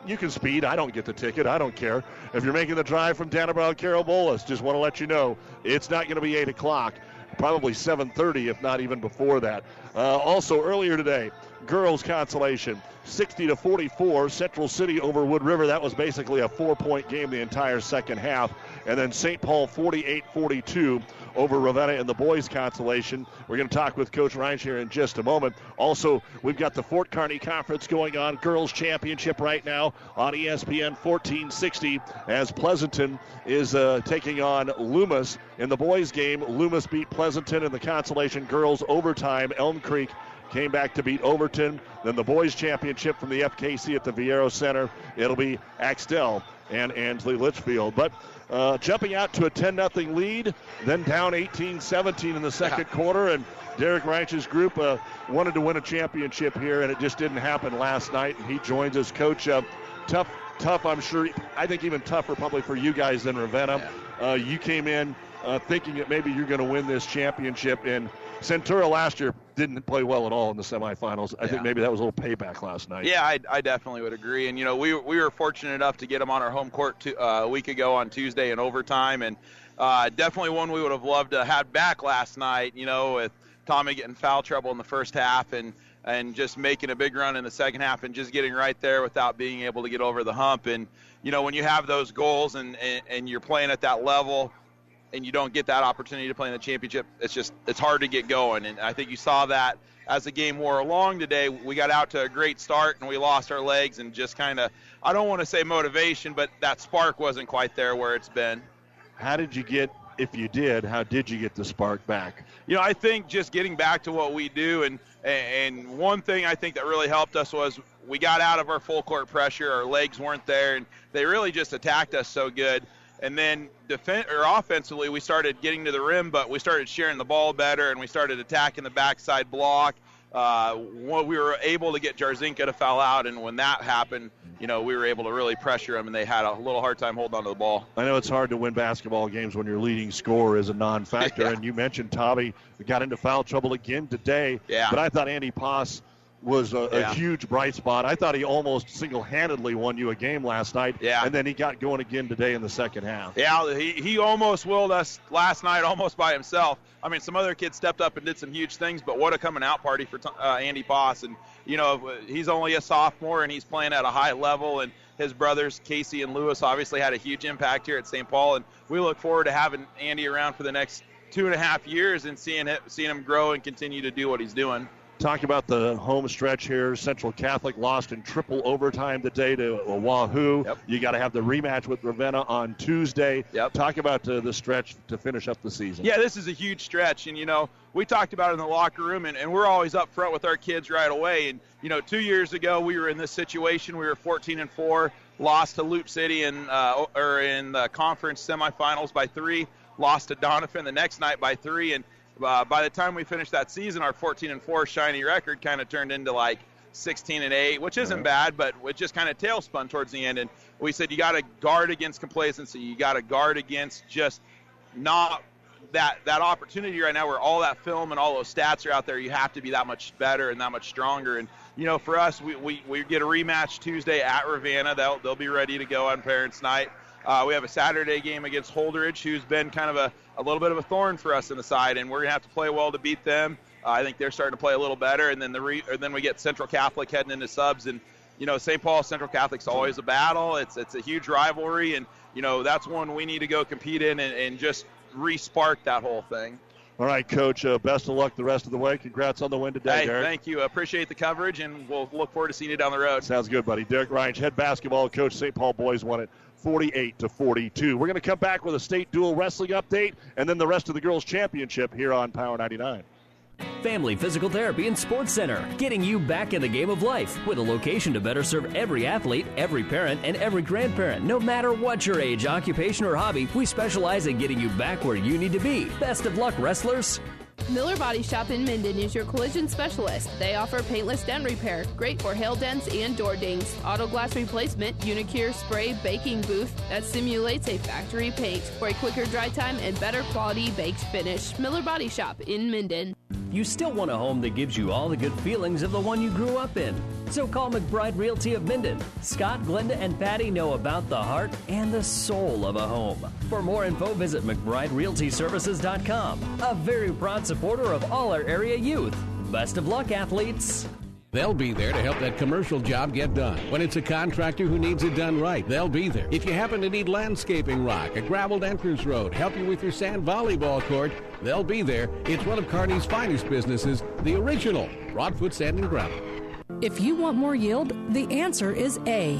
you can speed. I don't get the ticket. I don't care. If you're making the drive from Dannebrog Cairo Boelus, just want to let you know it's not going to be 8 o'clock. Probably 7:30, if not even before that. Uh, also earlier today, girls consolation, 60 to 44, Central City over Wood River. That was basically a four-point game the entire second half. And then St. Paul 48-42 over Ravenna in the boys consolation. We're going to talk with Coach Reinsch here in just a moment. Also, we've got the Fort Kearney Conference going on, girls championship right now on ESPN 1460 as Pleasanton is uh, taking on Loomis in the boys game. Loomis beat Pleasanton in the consolation girls overtime. Elm Creek came back to beat Overton. Then the boys championship from the FKC at the Viaero Center. It'll be Axtell and Ansley Litchfield. But uh, jumping out to a 10 0 lead, then down 18 17 in the second yeah. quarter. And Derek Reich's group uh, wanted to win a championship here, and it just didn't happen last night. And he joins us, coach. Uh, tough, tough, I'm sure. I think even tougher probably for you guys than Ravenna. Yeah. Uh, you came in uh, thinking that maybe you're going to win this championship, and Centura last year didn't play well at all in the semifinals. I yeah. think maybe that was a little payback last night. Yeah, I, I, definitely would agree. And you know, we we were fortunate enough to get them on our home court to, uh, a week ago on Tuesday in overtime, and uh, definitely one we would have loved to have back last night. You know, with Tommy getting foul trouble in the first half and and just making a big run in the second half and just getting right there without being able to get over the hump. And you know, when you have those goals and and, and you're playing at that level and you don't get that opportunity to play in the championship, it's just it's hard to get going. And I think you saw that as the game wore along today. We got out to a great start and we lost our legs and just kind of I don't want to say motivation, but that spark wasn't quite there where it's been. How did you get if you did, how did you get the spark back? You know, I think just getting back to what we do and and one thing I think that really helped us was we got out of our full court pressure. Our legs weren't there, and they really just attacked us so good. And then defense or offensively, we started getting to the rim, but we started sharing the ball better, and we started attacking the backside block. Uh, we were able to get Jarzinka to foul out, and when that happened, you know, we were able to really pressure them, and they had a little hard time holding on to the ball. I know it's hard to win basketball games when your leading scorer is a non-factor, yeah. and you mentioned Tommy got into foul trouble again today. Yeah. But I thought Andy Poss was a, yeah. a, huge bright spot. I thought he almost single-handedly won you a game last night. Yeah. And then he got going again today in the second half. Yeah, he, he almost willed us last night, almost by himself. I mean, some other kids stepped up and did some huge things, but what a coming out party for uh, Andy Boss. And, you know, he's only a sophomore and he's playing at a high level. And his brothers, Casey and Lewis, obviously had a huge impact here at St. Paul. And we look forward to having Andy around for the next two and a half years and seeing, it, seeing him grow and continue to do what he's doing. Talk about the home stretch here. Central Catholic lost in triple overtime today to Wahoo. Yep. You got to have the rematch with Ravenna on Tuesday. Yep. Talk about uh, the stretch to finish up the season. Yeah, this is a huge stretch, and you know we talked about it in the locker room, and, and we're always up front with our kids right away. And you know, two years ago we were in this situation. We were 14 and four, lost to Loup City in uh, or in the conference semifinals by three, lost to Doniphan the next night by three, and uh, by the time we finished that season, our 14 and 4 shiny record kind of turned into like 16 and 8, which isn't bad, but it just kind of tailspun towards the end. And we said you got to guard against complacency. You got to guard against just not that that opportunity right now where all that film and all those stats are out there. You have to be that much better and that much stronger. And you know, for us, we we, we get a rematch Tuesday at Ravenna. They'll they'll be ready to go on Parents' Night. Uh, we have a Saturday game against Holdrege, who's been kind of a, a little bit of a thorn for us in the side, and we're going to have to play well to beat them. Uh, I think they're starting to play a little better, and then the re- then we get Central Catholic heading into subs, and you know St. Paul Central Catholic's always a battle. It's it's a huge rivalry, and you know that's one we need to go compete in and, and just re-spark that whole thing. All right, Coach. Uh, best of luck the rest of the way. Congrats on the win today, hey, Derek. Thank you. Appreciate the coverage, and we'll look forward to seeing you down the road. Sounds good, buddy. Derek Ryan, head basketball coach. St. Paul boys won it 48 to 42. We're going to come back with a state dual wrestling update and then the rest of the girls championship here on Power 99. Family Physical Therapy and Sports Center, getting you back in the game of life with a location to better serve every athlete, every parent, and every grandparent. No matter what your age, occupation, or hobby, we specialize in getting you back where you need to be. Best of luck, wrestlers. Miller Body Shop in Minden is your collision specialist. They offer paintless dent repair, great for hail dents and door dings, auto glass replacement, Unicure spray baking booth that simulates a factory paint for a quicker dry time and better quality baked finish. Miller Body Shop in Minden. You still want a home that gives you all the good feelings of the one you grew up in. So call McBride Realty of Minden. Scott, Glenda, and Patty know about the heart and the soul of a home. For more info, visit McBrideRealtyServices.com. A very proud supporter of all our area youth. Best of luck, athletes. They'll be there to help that commercial job get done. When it's a contractor who needs it done right, they'll be there. If you happen to need landscaping rock, a graveled entrance road, help you with your sand volleyball court, they'll be there. It's one of Kearney's finest businesses, the original Broadfoot Sand and Gravel. If you want more yield, the answer is A.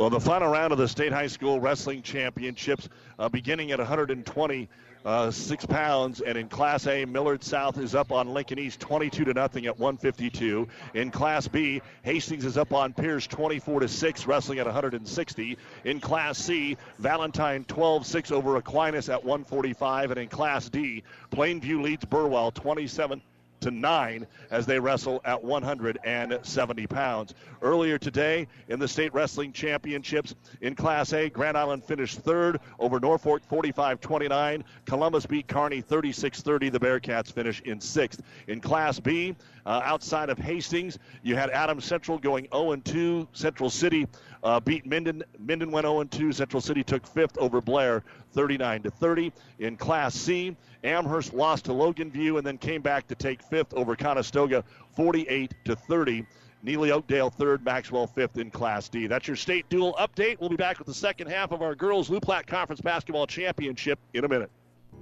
Well, the final round of the State High School Wrestling Championships, uh, beginning at 120 uh, six pounds. And in Class A, Millard South is up on Lincoln East 22 to nothing at 152. In Class B, Hastings is up on Pierce 24 to six, wrestling at 160. In Class C, Valentine 12-6 over Aquinas at 145. And in Class D, Plainview leads Burwell 27 to nine as they wrestle at 170 pounds. Earlier today in the state wrestling championships in Class A, Grand Island finished third over Norfolk 45-29. Columbus beat Kearney 36-30. The Bearcats finish in sixth. In Class B, uh, outside of Hastings, you had Adams Central going 0-2. Central City uh, beat Minden. Minden went 0-2. Central City took fifth over Blair, 39 to 30. In Class C, Amherst lost to Logan View and then came back to take fifth over Conestoga, 48 to 30. Neligh Oakdale third, Maxwell fifth in Class D. That's your state dual update. We'll be back with the second half of our girls Loup Platte Conference Basketball Championship in a minute.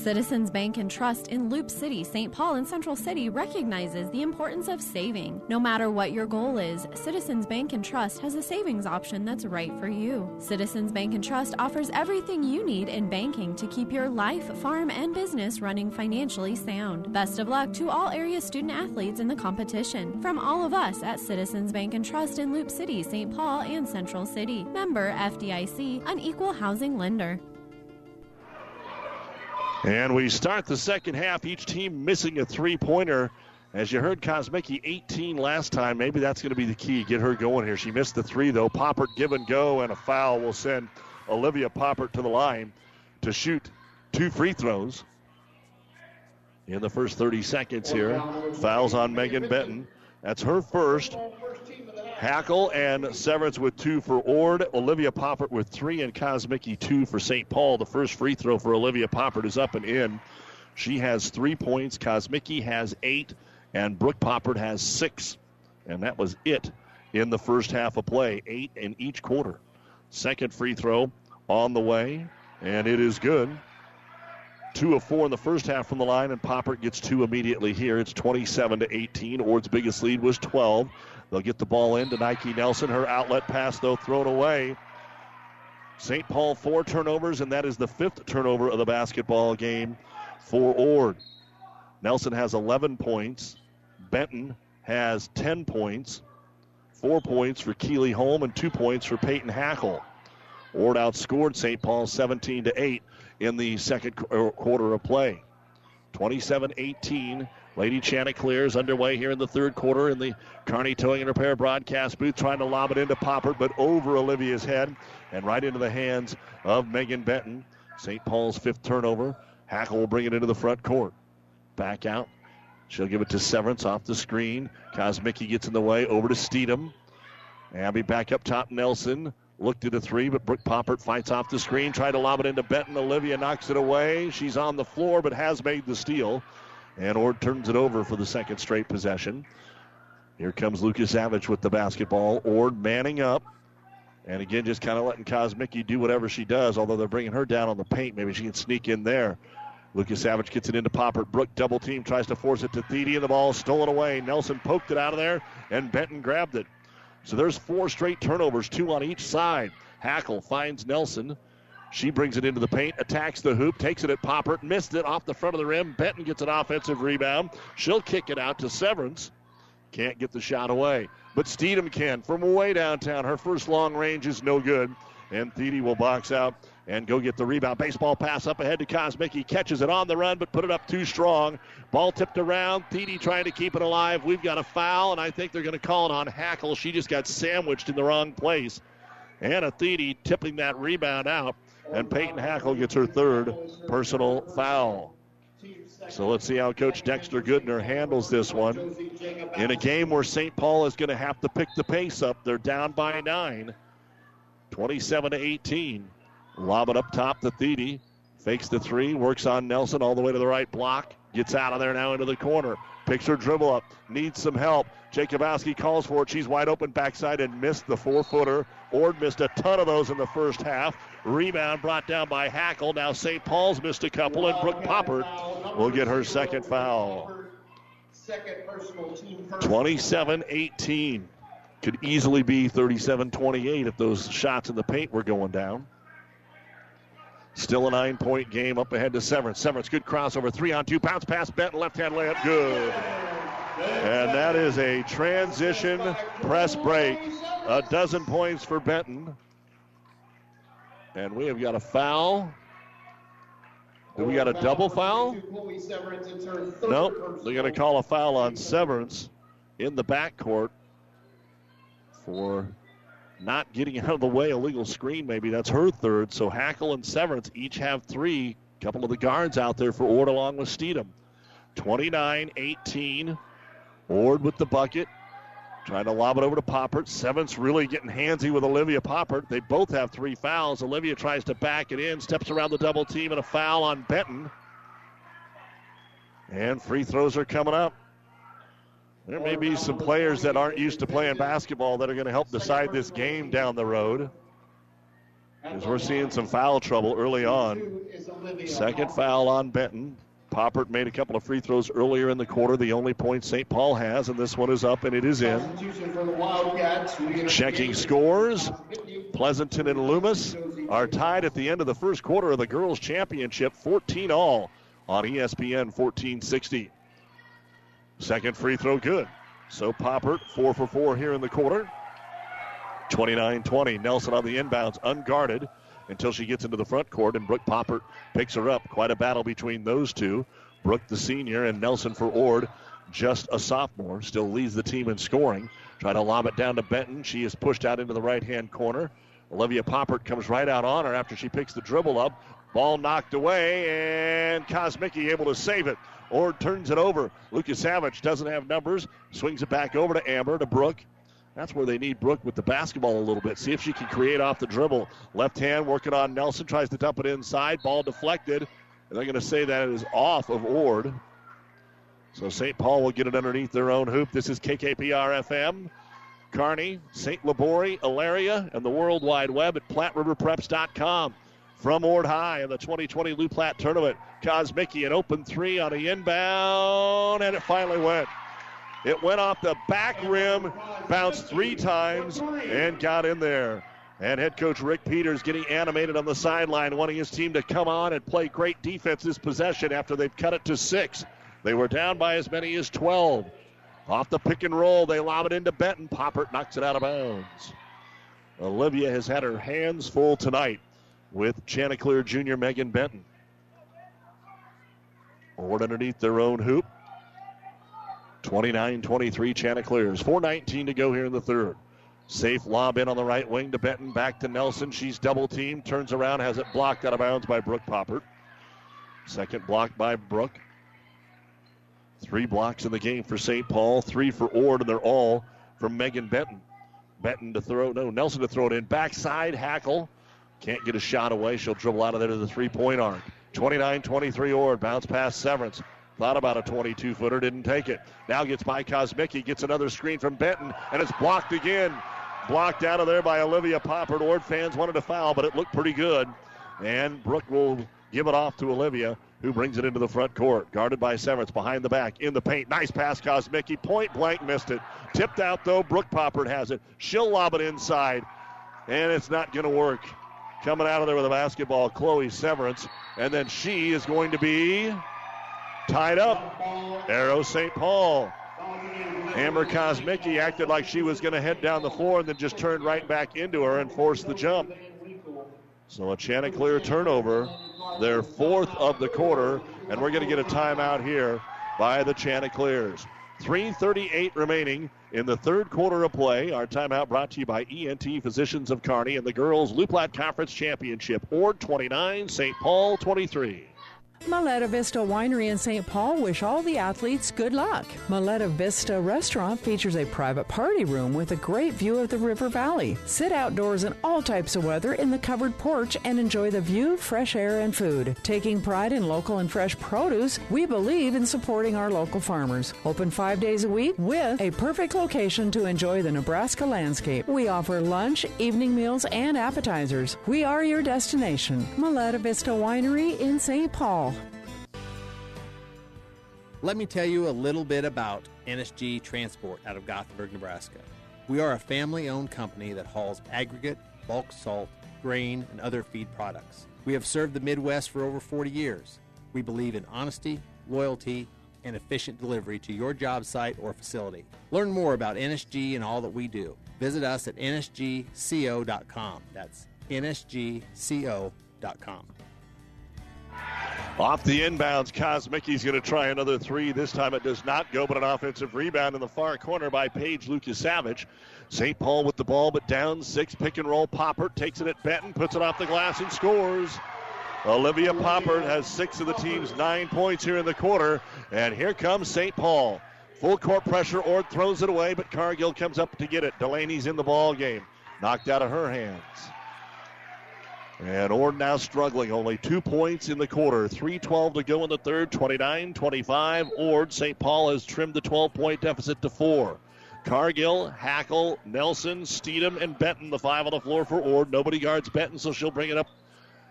Citizens Bank and Trust in Loup City, St. Paul, and Central City recognizes the importance of saving. No matter what your goal is, Citizens Bank and Trust has a savings option that's right for you. Citizens Bank and Trust offers everything you need in banking to keep your life, farm, and business running financially sound. Best of luck to all area student athletes in the competition. From all of us at Citizens Bank and Trust in Loup City, St. Paul, and Central City. Member FDIC, an equal housing lender. And we start the second half, each team missing a three pointer. As you heard Kosmicki 18 last time, maybe that's going to be the key. Get her going here. She missed the three, though. Poppert give and go, and a foul will send Olivia Poppert to the line to shoot two free throws in the first 30 seconds here. Fouls on Megan Benton. That's her first. Hackle and Severance with two for Ord. Olivia Poppert with three, and Kosmicki two for St. Paul. The first free throw for Olivia Poppert is up and in. She has three points. Kosmicki has eight, and Brooke Poppert has six. And that was it in the first half of play. Eight in each quarter. Second free throw on the way, and it is good. Two of four in the first half from the line, and Poppert gets two immediately here. It's 27 to 18. Ord's biggest lead was 12. They'll get the ball in to Nike Nelson. Her outlet pass, though, thrown away. St. Paul, four turnovers, and that is the fifth turnover of the basketball game for Ord. Nelson has 11 points. Benton has 10 points. Four points for Keeley Holm and two points for Peyton Hackle. Ord outscored St. Paul 17 to 8 in the second quarter of play. 27 18. Lady Chanticleer is underway here in the third quarter in the Kearney Towing and Repair broadcast booth, trying to lob it into Poppert, but over Olivia's head and right into the hands of Megan Benton. St. Paul's fifth turnover. Hackle will bring it into the front court. Back out. She'll give it to Severance off the screen. Kosmicki gets in the way over to Steedham. Abby back up top. Nelson looked at a three, but Brooke Poppert fights off the screen. Tried to lob it into Benton. Olivia knocks it away. She's on the floor, but has made the steal. And Ord turns it over for the second straight possession. Here comes Lucas Savage with the basketball. Ord manning up. And again, just kind of letting Kosmicki do whatever she does, although they're bringing her down on the paint. Maybe she can sneak in there. Lucas Savage gets it into Poppert. Brooke double team, tries to force it to Thede, and the ball stolen away. Nelson poked it out of there, and Benton grabbed it. So there's four straight turnovers, two on each side. Hackle finds Nelson. She brings it into the paint, attacks the hoop, takes it at Poppert, missed it off the front of the rim. Benton gets an offensive rebound. She'll kick it out to Severance. Can't get the shot away. But Steedham can from way downtown. Her first long range is no good. And Thiede will box out and go get the rebound. Baseball pass up ahead to Cosmic. He Catches it on the run, but put it up too strong. Ball tipped around. Thiede trying to keep it alive. We've got a foul, and I think they're going to call it on Hackle. She just got sandwiched in the wrong place. Anna Thiede tipping that rebound out, and Peyton Hackle gets her third personal foul. So let's see how Coach Dexter Goodner handles this one. In a game where St. Paul is going to have to pick the pace up, they're down by nine, 27 to 18. Lob it up top to Thiede. Fakes the three, works on Nelson all the way to the right block. Gets out of there now into the corner. Picks her dribble up. Needs some help. Jacobowski calls for it. She's wide open backside and missed the four footer. Ord missed a ton of those in the first half. Rebound brought down by Hackle. Now St. Paul's missed a couple, and Brooke Poppert will get her second foul. 27 18. Could easily be 37 28 if those shots in the paint were going down. Still a nine point game up ahead to Severance. Severance, good crossover. Three on two. Bounce pass. Benton, left hand layup. Good. And that is a transition press break. A dozen points for Benton. And we have got a foul. Do we got a double foul? Nope. They're going to call a foul on Severance in the backcourt for not getting out of the way. A legal screen, maybe. That's her third. So Hackle and Severance each have three. A couple of the guards out there for Ord along with Steedham. 29 18. Ord with the bucket. Trying to lob it over to Poppert. Seventh's really getting handsy with Olivia Poppert. They both have three fouls. Olivia tries to back it in, steps around the double team, and a foul on Benton. And free throws are coming up. There may be some players that aren't used to playing basketball that are going to help decide this game down the road. As we're seeing some foul trouble early on. Second foul on Benton. Poppert made a couple of free throws earlier in the quarter, the only point St. Paul has, and this one is up and it is in. Checking scores. Pleasanton and Loomis are tied at the end of the first quarter of the girls' championship, 14 all on ESPN 1460. Second free throw good. So Poppert, four for four here in the quarter. 29 20. Nelson on the inbounds, unguarded until she gets into the front court, and Brooke Poppert picks her up. Quite a battle between those two. Brooke, the senior, and Nelson for Ord, just a sophomore, still leads the team in scoring. Try to lob it down to Benton. She is pushed out into the right hand corner. Olivia Poppert comes right out on her after she picks the dribble up. Ball knocked away, and Kosmicki able to save it. Ord turns it over. Lucas Savage doesn't have numbers. Swings it back over to Amber, to Brooke. That's where they need Brooke with the basketball a little bit. See if she can create off the dribble. Left hand working on Nelson. Tries to dump it inside. Ball deflected. And they're going to say that it is off of Ord. So St. Paul will get it underneath their own hoop. This is KKPR FM. Kearney, St. Libory, Elaria, and the World Wide Web at PlatteRiverPreps.com. From Ord High in the 2020 Loup Platte Tournament, Kosmicki an open three on a inbound, and it finally went. It went off the back rim, bounced three times, and got in there. And head coach Rick Peters getting animated on the sideline, wanting his team to come on and play great defense this possession after they've cut it to six. They were down by as many as 12. Off the pick and roll, they lob it into Benton. Poppert knocks it out of bounds. Olivia has had her hands full tonight with Chanticleer Junior Megan Benton. Ord underneath their own hoop. 29 23 Chanticleers. 4.19 to go here in the third. Safe lob in on the right wing to Benton. Back to Nelson. She's double teamed. Turns around. Has it blocked out of bounds by Brooke Poppert. Second block by Brooke. Three blocks in the game for St. Paul. Three for Ord, and they're all from Megan Benton. Benton to throw. No, Nelson to throw it in. Backside. Hackle. Can't get a shot away. She'll dribble out of there to the three point arc. 29 23 Ord. Bounce pass Severance. Thought about a 22 footer, didn't take it. Now gets by Kosmicki, gets another screen from Benton, and it's blocked again. Blocked out of there by Olivia Poppert. Ord fans wanted to foul, but it looked pretty good. And Brooke will give it off to Olivia, who brings it into the front court. Guarded by Severance behind the back, in the paint. Nice pass, Kosmicki. Point blank missed it. Tipped out, though. Brooke Poppert has it. She'll lob it inside, and it's not going to work. Coming out of there with a basketball, Chloe Severance. And then she is going to be tied up. Arrow St. Paul. Amber Kosmicki acted like she was going to head down the floor and then just turned right back into her and forced the jump. So a Chanticleer turnover, their fourth of the quarter, and we're going to get a timeout here by the Chanticleers. 3.38 remaining in the third quarter of play. Our timeout brought to you by ENT Physicians of Kearney and the Girls Loup Platte Conference Championship. Ord 29, St. Paul 23. Miletta Vista Winery in St. Paul wish all the athletes good luck. Miletta Vista Restaurant features a private party room with a great view of the river valley. Sit outdoors in all types of weather in the covered porch and enjoy the view, fresh air, and food. Taking pride in local and fresh produce, we believe in supporting our local farmers. Open five days a week with a perfect location to enjoy the Nebraska landscape. We offer lunch, evening meals, and appetizers. We are your destination. Miletta Vista Winery in St. Paul. Let me tell you a little bit about NSG Transport out of Gothenburg, Nebraska. We are a family owned company that hauls aggregate, bulk salt, grain, and other feed products. We have served the Midwest for over 40 years. We believe in honesty, loyalty, and efficient delivery to your job site or facility. Learn more about NSG and all that we do. Visit us at nsgco.com. That's nsgco.com. Off the inbounds, Kosmicki's going to try another three. This time it does not go, but an offensive rebound in the far corner by Paige Lucas Savage. St. Paul with the ball, but down six. Pick and roll. Poppert takes it at Benton, puts it off the glass, and scores. Olivia Poppert has six of the team's nine points here in the quarter. And here comes St. Paul. Full court pressure. Ord throws it away, but Cargill comes up to get it. Delaney's in the ball game. Knocked out of her hands. And Ord now struggling. Only two points in the quarter. 3.12 to go in the third. 29 25. Ord, St. Paul has trimmed the 12 point deficit to four. Cargill, Hackle, Nelson, Steedham, and Benton, the five on the floor for Ord. Nobody guards Benton, so she'll bring it up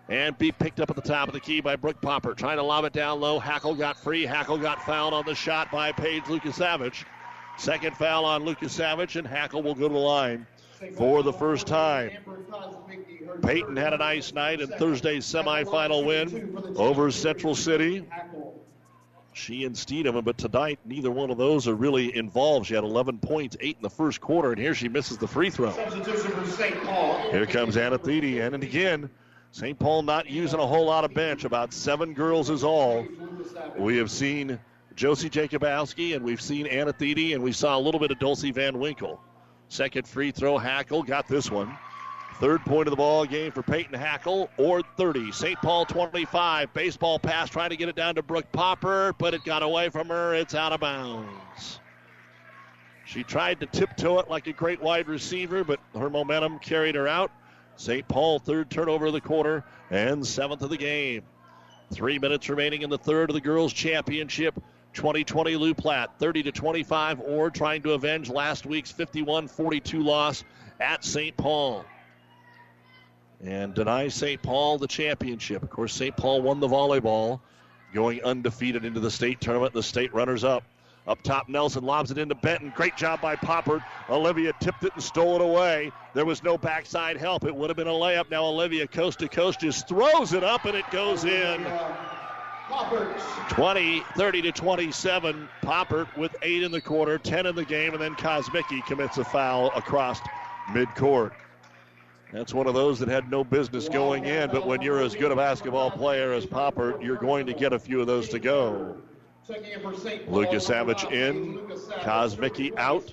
and be picked up at the top of the key by Brooke Poppert. Trying to lob it down low. Hackle got free. Hackle got fouled on the shot by Paige Lucas Savage. Second foul on Lucas Savage, and Hackle will go to the line for the first time. Peyton had a nice night in Thursday's semifinal win over Central City. She and Steedham, but tonight neither one of those are really involved. She had 11 points, eight in the first quarter, and here she misses the free throw. Here comes Anna and again, St. Paul not using a whole lot of bench. About seven girls is all. We have seen Josie Jacobowski, and we've seen Anna and we saw a little bit of Dulcie Van Winkle. Second free throw, Hackle got this one. Third point of the ball game for Peyton Hackle, Ord 30. St. Paul 25. Baseball pass trying to get it down to Brooke Popper, but it got away from her. It's out of bounds. She tried to tiptoe it like a great wide receiver, but her momentum carried her out. St. Paul, third turnover of the quarter and seventh of the game. Three minutes remaining in the third of the girls' championship. 2020 Loup Platte, 30 to 25, Ord trying to avenge last week's 51-42 loss at St. Paul and deny St. Paul the championship. Of course, St. Paul won the volleyball, going undefeated into the state tournament. The state runners up. Up top, Nelson lobs it into Benton. Great job by Poppert. Olivia tipped it and stole it away. There was no backside help. It would have been a layup. Now Olivia, coast to coast, just throws it up and it goes in. 20, 30 to 27. Poppert with eight in the quarter, 10 in the game, and then Kosmicki commits a foul across midcourt. That's one of those that had no business going in, but when you're as good a basketball player as Poppert, you're going to get a few of those to go. Lucas Savage in, Kosmicki out.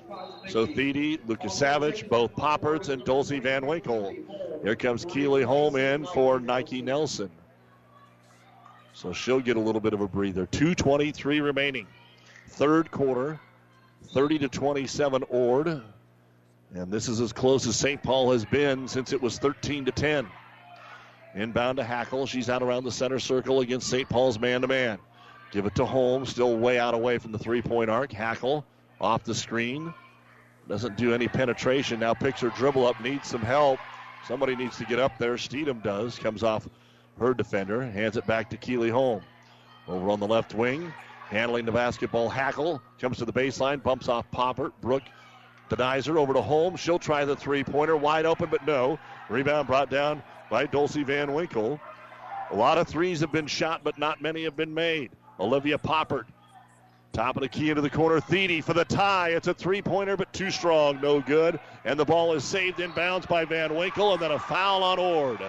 So Thede, Lucas Savage, both Popperts, and Dulcie Van Winkle. Here comes Keeley Holm in for Nike Nelson. So she'll get a little bit of a breather. 2.23 remaining. Third quarter, 30 to 27 Ord. And this is as close as St. Paul has been since it was 13 to 10. Inbound to Hackle. She's out around the center circle against St. Paul's man to man. Give it to Holmes, still way out away from the three point arc. Hackle off the screen. Doesn't do any penetration. Now picks her dribble up, needs some help. Somebody needs to get up there. Steedham does. Comes off her defender. Hands it back to Keeley Holm. Over on the left wing. Handling the basketball. Hackle comes to the baseline. Bumps off Poppert. Brooke denies her over to Holmes. She'll try the three pointer. Wide open, but no. Rebound brought down by Dulcie Van Winkle. A lot of threes have been shot, but not many have been made. Olivia Poppert. Top of the key into the corner. Thede for the tie. It's a three pointer, but too strong. No good. And the ball is saved in bounds by Van Winkle, and then a foul on Ord.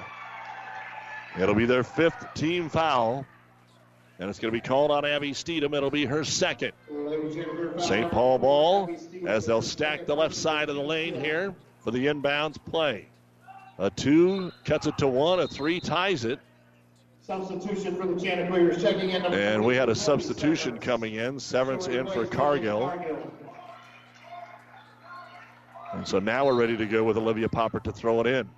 It'll be their fifth team foul. And it's going to be called on Abby Steedham. It'll be her second. St. Paul ball as they'll stack the left side of the lane here for the inbounds play. A two cuts it to one, a three ties it. Substitution for the Chanticleers checking in. And we had a substitution coming in. Severance in for Cargill. And so now we're ready to go with Olivia Poppert to throw it in.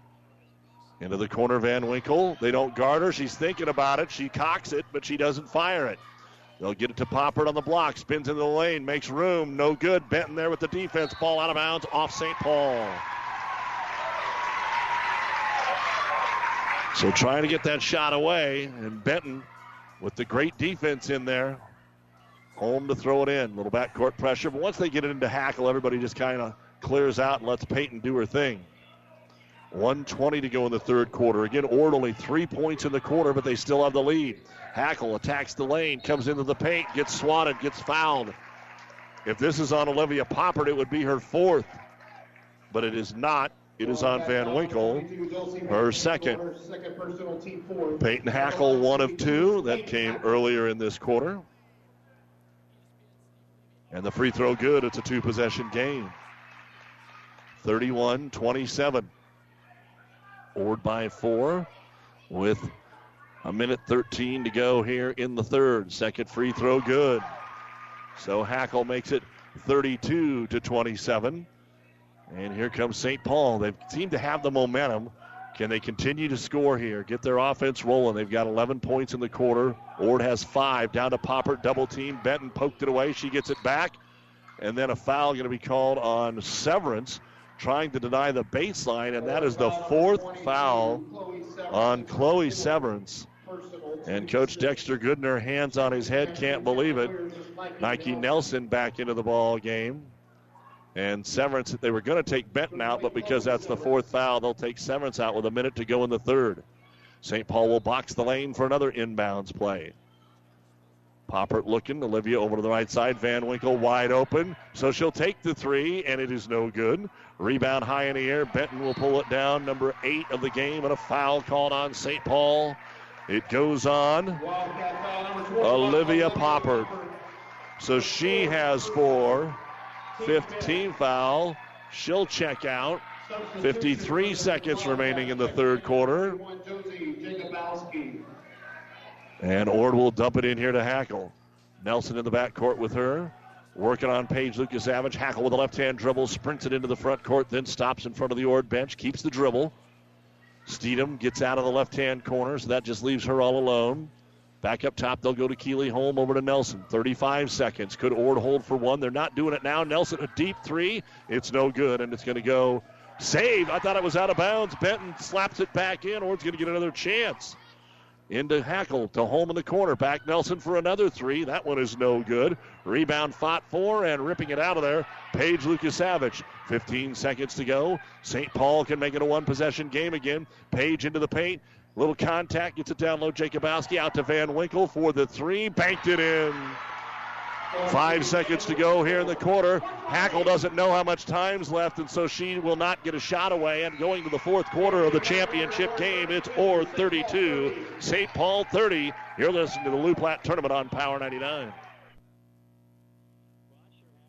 Into the corner, Van Winkle. They don't guard her. She's thinking about it. She cocks it, but she doesn't fire it. They'll get it to Poppert on the block. Spins into the lane. Makes room. No good. Benton there with the defense. Ball out of bounds off St. Paul. So trying to get that shot away. And Benton with the great defense in there. Holm to throw it in. Little backcourt pressure. But once they get it into Hackle, everybody just kind of clears out and lets Peyton do her thing. 120 to go in the third quarter. Again, Ord only three points in the quarter, but they still have the lead. Hackle attacks the lane, comes into the paint, gets swatted, gets fouled. If this is on Olivia Poppert, it would be her fourth, but it is not. It is on Van Winkle, her second. Peyton Hackle, one of two. That came earlier in this quarter. And the free throw good. It's a two possession game. 31 27. Ord by four with a minute 13 to go here in the third. Second free throw good. So Hackle makes it 32 to 27. And here comes St. Paul. They seem to have the momentum. Can they continue to score here? Get their offense rolling. They've got 11 points in the quarter. Ord has five. Down to Poppert, double team. Benton poked it away. She gets it back. And then a foul going to be called on Severance trying to deny the baseline, and that is the fourth foul on Chloe Severance. And Coach Dexter Goodner, hands on his head, can't believe it. Nike Nelson back into the ball game. And Severance, they were going to take Benton out, but because that's the fourth foul, they'll take Severance out with a minute to go in the third. St. Paul will box the lane for another inbounds play. Poppert looking. Olivia over to the right side. Van Winkle wide open. So she'll take the three, and it is no good. Rebound high in the air. Benton will pull it down. Number eight of the game, and a foul called on St. Paul. It goes on. Olivia Poppert. So she has four. 15 foul. She'll check out. 53 seconds remaining in the third quarter. And Ord will dump it in here to Hackle. Nelson in the backcourt with her. Working on Paige Lucas Savage. Hackle with a left hand dribble, sprints it into the front court, then stops in front of the Ord bench, keeps the dribble. Steedham gets out of the left hand corner, so that just leaves her all alone. Back up top, they'll go to Keeley Holm over to Nelson. 35 seconds. Could Ord hold for one? They're not doing it now. Nelson, a deep three. It's no good, and it's going to go save. I thought it was out of bounds. Benton slaps it back in. Ord's going to get another chance into Hackle to Holm in the corner. Back Nelson for another three. That one is no good. Rebound fought for and ripping it out of there. Paige Lucas Savage. 15 seconds to go. St. Paul can make it a one possession game again. Paige into the paint. Little contact, gets it down low. Jacobowski out to Van Winkle for the three. Banked it in. Five seconds to go here in the quarter. Hackle doesn't know how much time's left, and so she will not get a shot away. And going to the fourth quarter of the championship game, it's Ord 32, St. Paul 30. You're listening to the Loup Platte Tournament on Power 99.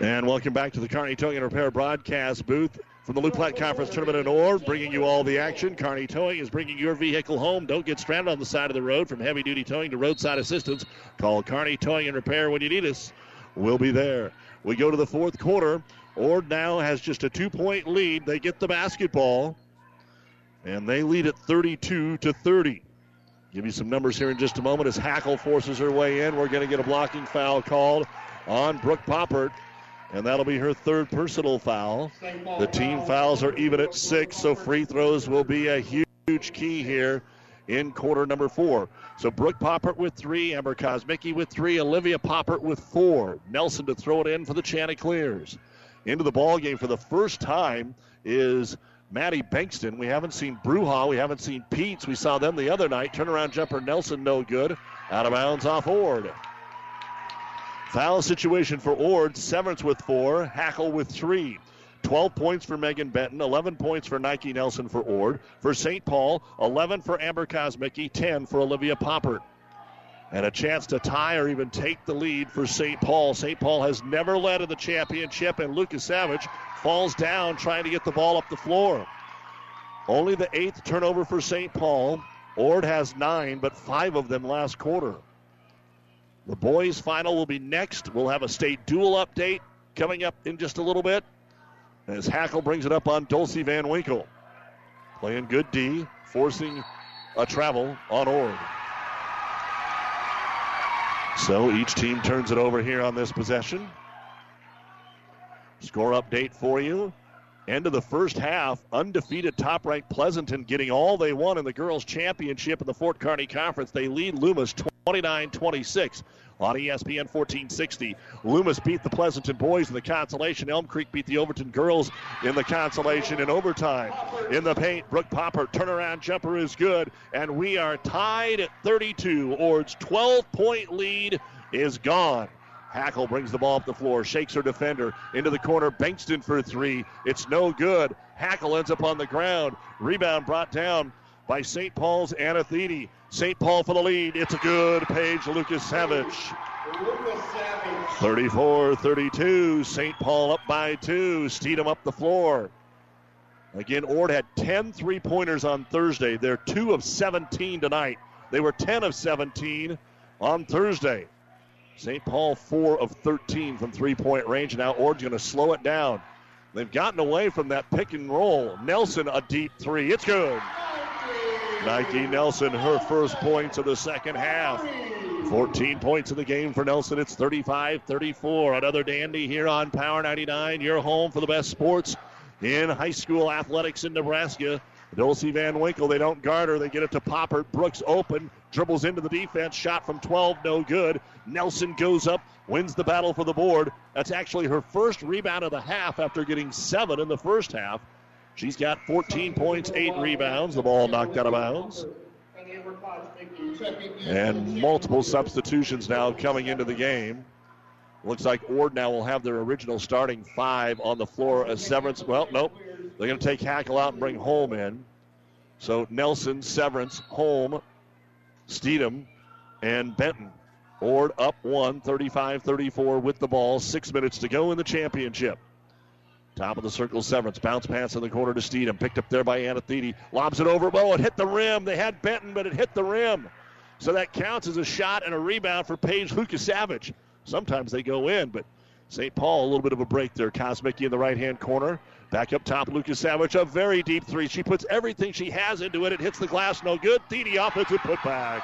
And welcome back to the Kearney Towing and Repair broadcast booth. from the Loup Platte Conference Tournament in Ord, bringing you all the action. Kearney Towing is bringing your vehicle home. Don't get stranded on the side of the road. From heavy duty towing to roadside assistance, call Kearney Towing and Repair when you need us. We'll be there. We go to the fourth quarter. Ord now has just a two point lead. They get the basketball, and they lead at 32 to 30. Give you some numbers here in just a moment as Hackle forces her way in. We're going to get a blocking foul called on Brooke Poppert, and that'll be her third personal foul. The team fouls are even at six, so free throws will be a huge key here in quarter number four. So Brooke Poppert with three, Amber Kosmicki with three, Olivia Poppert with four. Nelson to throw it in for the Chanticleers. Into the ball game for the first time is Maddie Bankston. We haven't seen Bruja. We haven't seen Pete's. We saw them the other night. Turnaround jumper Nelson, no good. Out of bounds off Ord. Foul situation for Ord. Severance with four. Hackle with three. 12 points for Megan Benton, 11 points for Nike Nelson for Ord. For St. Paul, 11 for Amber Kosmicki, 10 for Olivia Poppert. And a chance to tie or even take the lead for St. Paul. St. Paul has never led in the championship, and Lucas Savage falls down trying to get the ball up the floor. Only the eighth turnover for St. Paul. Ord has nine, but five of them last quarter. The boys' final will be next. We'll have a state dual update coming up in just a little bit as Hackle brings it up on Dulcie Van Winkle. Playing good D, forcing a travel on Ord. So each team turns it over here on this possession. Score update for you. End of the first half, undefeated top ranked Pleasanton getting all they want in the girls' championship in the Fort Kearney Conference. They lead Loomis 29 26 on ESPN 1460. Loomis beat the Pleasanton boys in the consolation. Elm Creek beat the Overton girls in the consolation in overtime. In the paint, Brooke Poppert turnaround jumper is good, and we are tied at 32. Ord's 12 point lead is gone. Hackle brings the ball up the floor, shakes her defender into the corner. Bankston for three. It's no good. Hackle ends up on the ground. Rebound brought down by St. Paul's Anna Thede. St. Paul for the lead. It's a good Paige. Lucas Savage. 34 32. St. Paul up by two. Steedham up the floor. Again, Ord had 10 three pointers on Thursday. They're 2 of 17 tonight. They were 10 of 17 on Thursday. St. Paul 4 of 13 from three point range. Now Ord's going to slow it down. They've gotten away from that pick and roll. Nelson, a deep three. It's good. Nike Nelson, her first points of the second half. 14 points in the game for Nelson. It's 35 34. Another dandy here on Power 99. Your home for the best sports in high school athletics in Nebraska. Dulcie Van Winkle, they don't guard her. They get it to Poppert. Brooks open, dribbles into the defense. Shot from 12, no good. Nelson goes up, wins the battle for the board. That's actually her first rebound of the half after getting seven in the first half. She's got 14 points, eight rebounds. The ball knocked out of bounds. And multiple substitutions now coming into the game. Looks like Ord now will have their original starting five on the floor as Severance. Well, nope. They're going to take Hackle out and bring Holm in. So Nelson, Severance, Holm, Steedham, and Benton. Ord up one, 35 34 with the ball. Six minutes to go in the championship. Top of the circle, Severance. Bounce pass in the corner to Steedham. Picked up there by Anna Thede. Lobs it over. Oh, it hit the rim. They had Benton, but it hit the rim. So that counts as a shot and a rebound for Paige Lucas Savage. Sometimes they go in, but St. Paul, a little bit of a break there. Kosmicki in the right hand corner. Back up top, Lucas Savage, a very deep three. She puts everything she has into it. It hits the glass, no good. Thede offensive putback.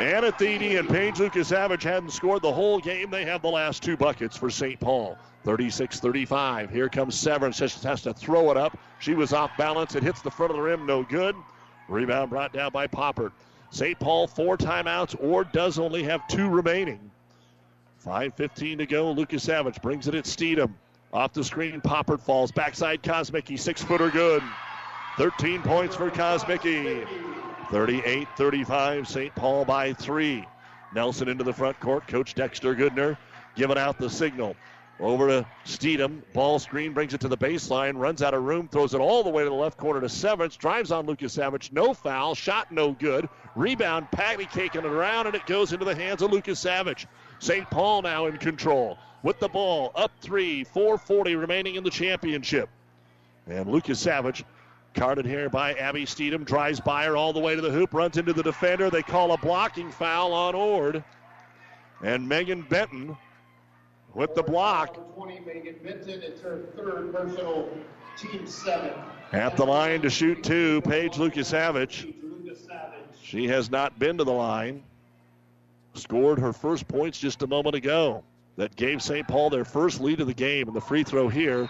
Anna and Paige Lucas Savage hadn't scored the whole game. They have the last two buckets for St. Paul. 36 35. Here comes Severance. Just has to throw it up. She was off balance. It hits the front of the rim. No good. Rebound brought down by Poppert. St. Paul, four timeouts, or does only have two remaining. 5.15 to go. Lucas Savage brings it at Steedham. Off the screen, Poppert falls. Backside, Kosmicki. Six footer good. 13 points for Kosmicki. 38 35. St. Paul by three. Nelson into the front court. Coach Dexter Goodner giving out the signal. Over to Steedham. Ball screen brings it to the baseline. Runs out of room. Throws it all the way to the left corner to Severance. Drives on Lucas Savage. No foul. Shot no good. Rebound. Patty caking it around, and it goes into the hands of Lucas Savage. St. Paul now in control with the ball. Up three. 440 remaining in the championship. And Lucas Savage, carded here by Abby Steedham, drives by her all the way to the hoop, runs into the defender. They call a blocking foul on Ord. And Megan Benton with the block. 20, Megan Benton. It's her third personal team seven. At the line to shoot two, Paige Lucas Savage. She has not been to the line. Scored her first points just a moment ago. That gave St. Paul their first lead of the game, and the free throw here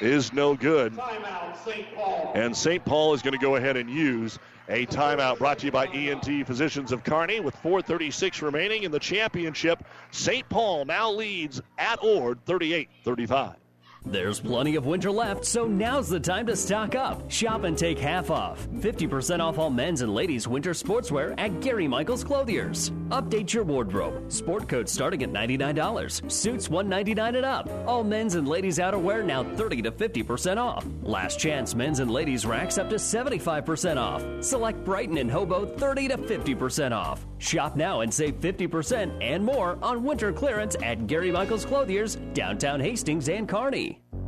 is no good. Timeout, St. Paul. And St. Paul is going to go ahead and use a timeout brought to you by ENT Physicians of Kearney with 436 remaining in the championship. St. Paul now leads at Ord 38 35. There's plenty of winter left, so now's the time to stock up. Shop and take half off. 50% off all men's and ladies' winter sportswear at Gary Michaels Clothiers. Update your wardrobe. Sport coats starting at $99. Suits 199 and up. All men's and ladies' outerwear now 30 to 50% off. Last chance men's and ladies' racks up to 75% off. Select Brighton and Hobo 30 to 50% off. Shop now and save 50% and more on winter clearance at Gary Michaels Clothiers, downtown Hastings and Kearney. City.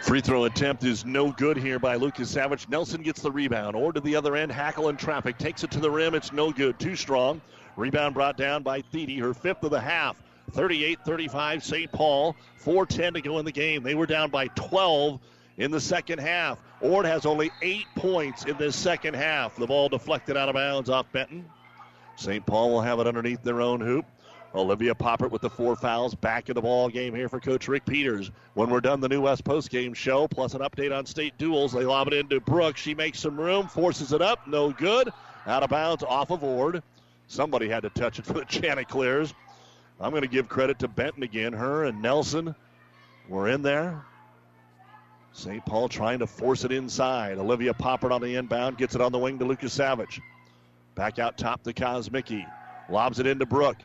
Free throw attempt is no good here by Lucas Savage. Nelson gets the rebound. Ord to the other end, Hackle in traffic. Takes it to the rim. It's no good. Too strong. Rebound brought down by Thede, her fifth of the half. 38 35 St. Paul. 4.10 to go in the game. They were down by 12 in the second half. Ord has only eight points in this second half. The ball deflected out of bounds off Benton. St. Paul will have it underneath their own hoop. Olivia Poppert with the four fouls back in the ball game here for Coach Rick Peters. When we're done the New West post game show, plus an update on state duals, they lob it into Brooks. She makes some room, forces it up, no good. Out of bounds, off of Ord. Somebody had to touch it for the Chanticleers. I'm going to give credit to Benton again. Her and Nelson were in there. St. Paul trying to force it inside. Olivia Poppert on the inbound, gets it on the wing to Lucas Savage. Back out top to Kosmicki. Lobs it into Brook.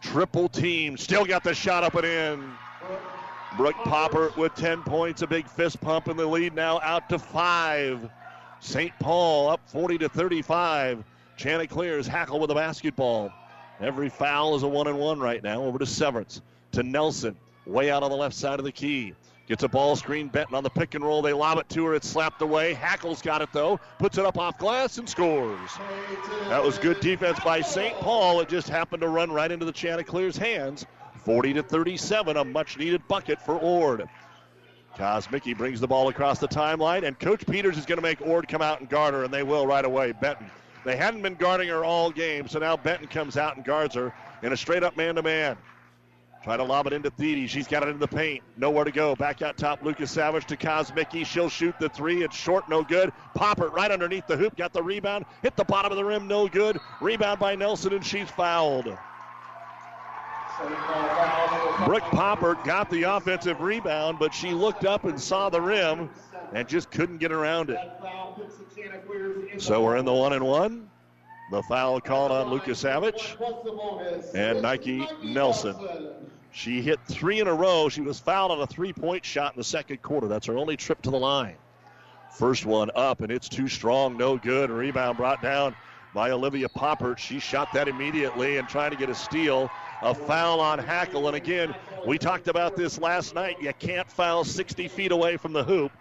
Triple team. Still got the shot up and in. Brooke Poppert with 10 points. A big fist pump in the lead now out to five. St. Paul up 40 to 35. Chanticleers Hackle with the basketball. Every foul is a one and one right now. Over to Severance. To Nelson. Way out on the left side of the key. Gets a ball screen. Benton on the pick and roll. They lob it to her. It's slapped away. Hackle's got it though. Puts it up off glass and scores. That was good defense by St. Paul. It just happened to run right into the Chanticleer's hands. 40 to 37, a much needed bucket for Ord. Kosmicki brings the ball across the timeline, and Coach Peters is going to make Ord come out and guard her, and they will right away. Benton. They hadn't been guarding her all game, so now Benton comes out and guards her in a straight up man to man. Try to lob it into Thede. She's got it in the paint. Nowhere to go. Back out top, Lucas Savage to Kosmicki. She'll shoot the three. It's short, no good. Poppert right underneath the hoop. Got the rebound. Hit the bottom of the rim, no good. Rebound by Nelson, and she's fouled. Brooke Poppert got the offensive rebound, but she looked up and saw the rim and just couldn't get around it. So we're in the one and one. The foul called on Lucas Savage and Nike Nelson. She hit three in a row. She was fouled on a three point shot in the second quarter. That's her only trip to the line. First one up, and it's too strong. No good. Rebound brought down by Olivia Poppert. She shot that immediately and trying to get a steal. A foul on Hackle. And again, we talked about this last night. You can't foul 60 feet away from the hoop.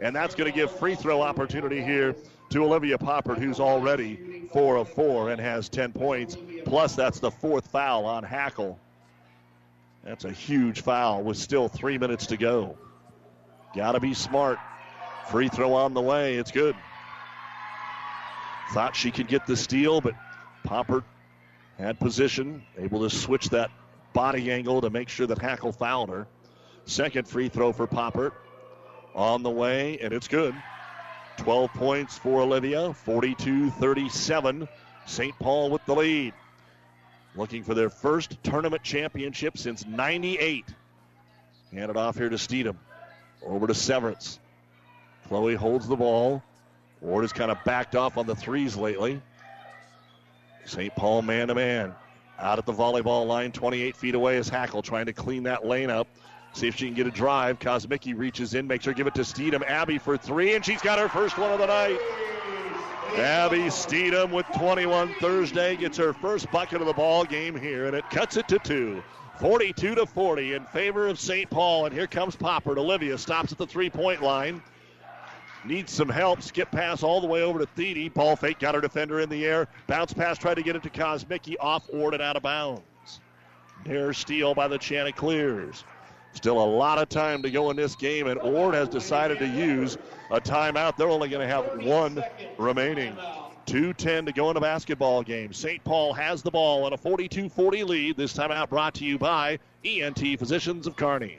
And that's going to give free throw opportunity here to Olivia Poppert, who's already 4 of 4 and has 10 points. Plus, that's the fourth foul on Hackle. That's a huge foul with still three minutes to go. Got to be smart. Free throw on the way. It's good. Thought she could get the steal, but Poppert had position, able to switch that body angle to make sure that Hackle fouled her. Second free throw for Poppert on the way, and it's good. 12 points for Olivia, 42 37. St. Paul with the lead. Looking for their first tournament championship since 98. Hand it off here to Steedham. Over to Severance. Chloe holds the ball. Ord has kind of backed off on the threes lately. St. Paul man to man. Out at the volleyball line, 28 feet away is Hackle trying to clean that lane up. See if she can get a drive. Kosmicki reaches in, makes her give it to Steedham. Abby for three, and she's got her first one of the night. Abby Steedham with 21 Thursday gets her first bucket of the ball game here, and it cuts it to two. 42 to 40 in favor of St. Paul. And here comes Poppert. Olivia stops at the three point line. Needs some help. Skip pass all the way over to Thede. Ball fake, got her defender in the air. Bounce pass, tried to get it to Kosmicki. Off Ord and out of bounds. Dare steal by the Chanticleers. Still a lot of time to go in this game, and Ord has decided to use a timeout. They're only going to have one remaining. 2.10 to go in a basketball game. St. Paul has the ball on a 42 40 lead. This timeout brought to you by ENT Physicians of Kearney.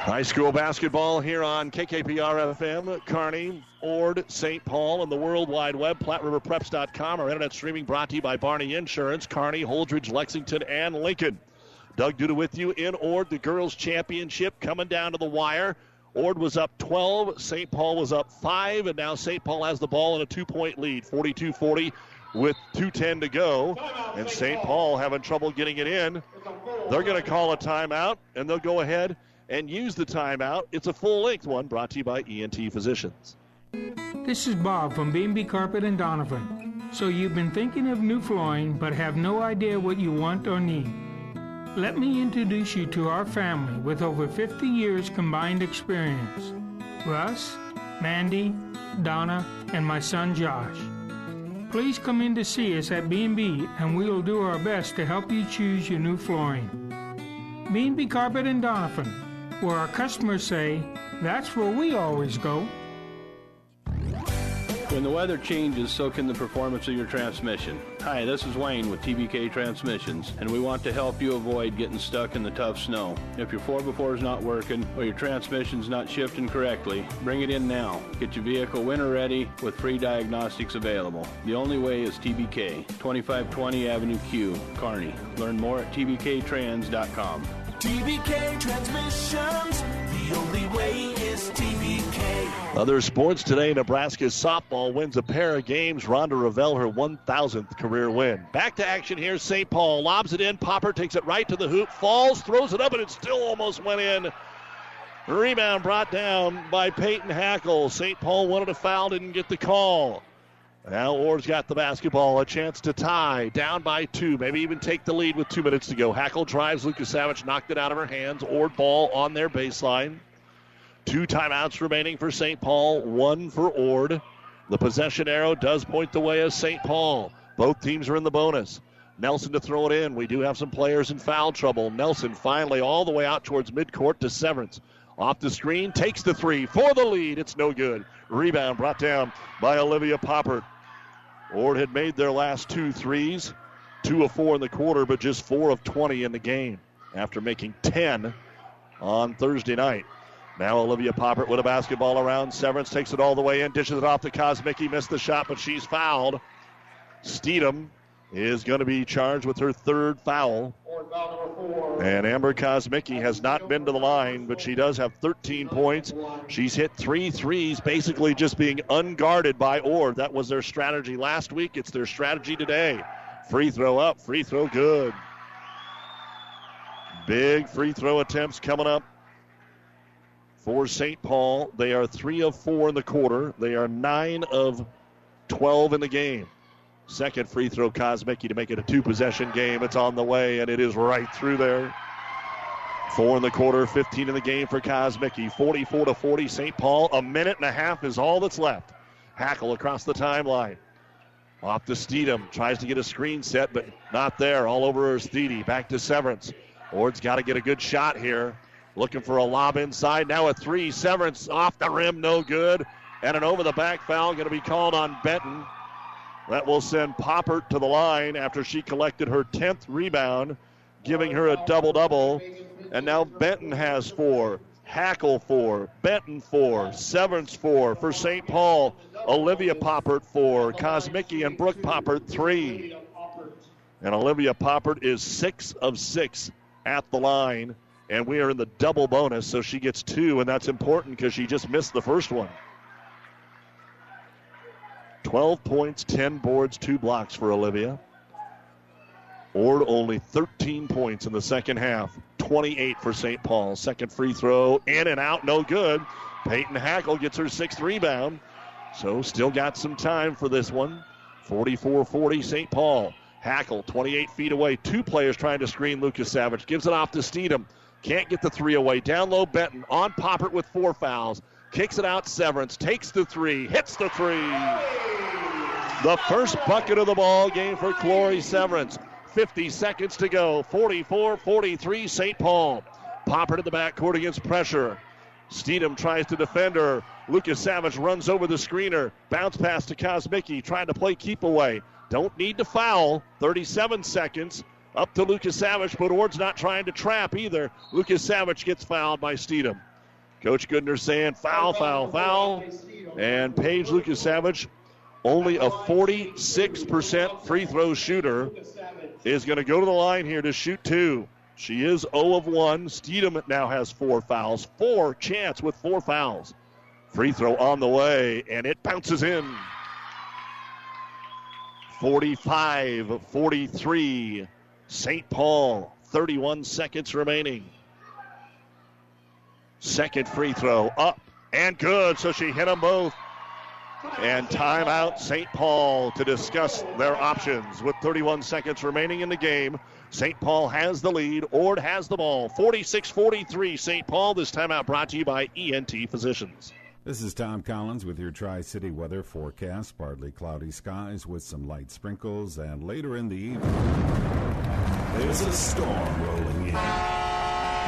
High school basketball here on KKPR FM, Kearney, Ord, St. Paul, and the World Wide Web, PlatteRiverPreps.com. Our internet streaming brought to you by Barney Insurance, Kearney, Holdrege, Lexington, and Lincoln. Doug Duda with you in Ord, the girls' championship coming down to the wire. Ord was up 12, St. Paul was up 5, and now St. Paul has the ball in a two point lead, 42 40 with 2.10 to go. And St. Paul having trouble getting it in. They're going to call a timeout, and they'll go ahead and use the timeout. It's a full length one brought to you by ENT Physicians. This is Bob from B&B Carpet and Doniphan. So you've been thinking of new flooring but have no idea what you want or need. Let me introduce you to our family with over 50 years combined experience. Russ, Mandy, Donna, and my son Josh. Please come in to see us at B&B and we will do our best to help you choose your new flooring. B&B Carpet and Doniphan, where our customers say, that's where we always go. When the weather changes, so can the performance of your transmission. Hi, this is Wayne with TBK Transmissions, and we want to help you avoid getting stuck in the tough snow. If your 4x4 is not working or your transmission's not shifting correctly, bring it in now. Get your vehicle winter ready with free diagnostics available. The only way is TBK, 2520 Avenue Q, Kearney. Learn more at tbktrans.com. TBK Transmissions, the only way is. Other sports today, Nebraska softball wins a pair of games. Rhonda Revelle, her 1,000th career win. Back to action here. St. Paul lobs it in. Poppert takes it right to the hoop, falls, throws it up, and it still almost went in. Rebound brought down by Peyton Hackle. St. Paul wanted a foul, didn't get the call. Now Ord's got the basketball, a chance to tie, down by two, maybe even take the lead with two minutes to go. Hackle drives, Lucas Savage knocked it out of her hands. Ord ball on their baseline. Two timeouts remaining for St. Paul, one for Ord. The possession arrow does point the way of St. Paul. Both teams are in the bonus. Nelson to throw it in. We do have some players in foul trouble. Nelson finally all the way out towards midcourt to Severance. Off the screen, takes the three for the lead. It's no good. Rebound brought down by Olivia Poppert. Ord had made their last two threes, two of four in the quarter, but just four of 20 in the game after making 10 on Thursday night. Now Olivia Poppert with a basketball around. Severance takes it all the way in, dishes it off to Kosmicki. Missed the shot, but she's fouled. Steedham is going to be charged with her third foul. And Amber Kosmicki has not been to the line, but she does have 13 points. She's hit three threes, basically just being unguarded by Ord. That was their strategy last week. It's their strategy today. Free throw up, free throw good. Big free throw attempts coming up for St. Paul. They are three of four in the quarter. They are nine of 12 in the game. Second free throw, Kosmicki to make it a two possession game. It's on the way, and it is right through there. Four in the quarter, 15 in the game for Kosmicki. 44 to 40, St. Paul. A minute and a half is all that's left. Hackle across the timeline. Off to Steedham. Tries to get a screen set, but not there. All over Steedy. Back to Severance. Ord's got to get a good shot here. Looking for a lob inside. Now a three. Severance off the rim, no good. And an over the back foul going to be called on Benton. That will send Poppert to the line after she collected her 10th rebound, giving her a double double. And now Benton has four. Hackle four. Benton four. Severance four for St. Paul. Olivia Poppert four. Kosmicki and Brooke Poppert three. And Olivia Poppert is six of six at the line. And we are in the double bonus, so she gets two, and that's important because she just missed the first one. 12 points, 10 boards, two blocks for Olivia. Ord only 13 points in the second half, 28 for St. Paul. Second free throw, in and out, no good. Peyton Hackle gets her sixth rebound. So still got some time for this one. 44 40 St. Paul. Hackle 28 feet away. Two players trying to screen Lucas Savage. Gives it off to Steedham. Can't get the three away. Down low, Benton on Poppert with four fouls. Kicks it out, Severance. Takes the three. Hits the three. The first bucket of the ball game for Chloe Severance. 50 seconds to go. 44 43 St. Paul. Poppert to the backcourt against pressure. Steedham tries to defend her. Lucas Savage runs over the screener. Bounce pass to Kosmicki, trying to play keep away. Don't need to foul. 37 seconds. Up to Lucas Savage, but Ord's not trying to trap either. Lucas Savage gets fouled by Steedham. Coach Goodner saying foul, foul, foul. And Paige Lucas Savage, only a 46% free throw shooter, is going to go to the line here to shoot two. She is 0 of 1. Steedham now has four fouls. Four chance with four fouls. Free throw on the way, and it bounces in. 45 43. St. Paul, 31 seconds remaining. Second free throw up and good, so she hit them both. And timeout St. Paul to discuss their options with 31 seconds remaining in the game. St. Paul has the lead. Ord has the ball. 46 43 St. Paul. This timeout brought to you by ENT Physicians. This is Tom Collins with your Tri City weather forecast. Partly cloudy skies with some light sprinkles, and later in the evening, there's a storm rolling in.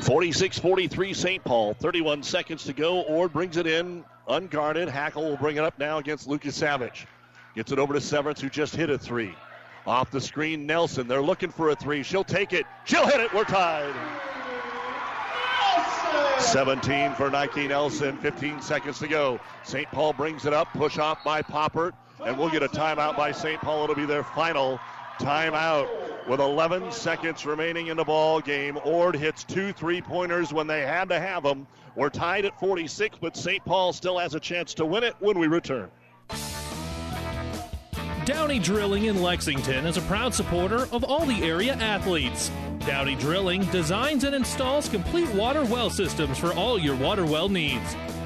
46 43 St. Paul. 31 seconds to go. Ord brings it in unguarded. Hackle will bring it up now against Lucas Savage. Gets it over to Severance, who just hit a three. Off the screen, Nelson. They're looking for a three. She'll take it. She'll hit it. We're tied. 17 for Nike Nelson. 15 seconds to go. St. Paul brings it up. Push off by Poppert. And we'll get a timeout by St. Paul. It'll be their final timeout with 11 seconds remaining in the ball game. Ord hits two three-pointers when they had to have them. We're tied at 46, but St. Paul still has a chance to win it when we return. Downey Drilling in Lexington is a proud supporter of all the area athletes. Downey Drilling designs and installs complete water well systems for all your water well needs.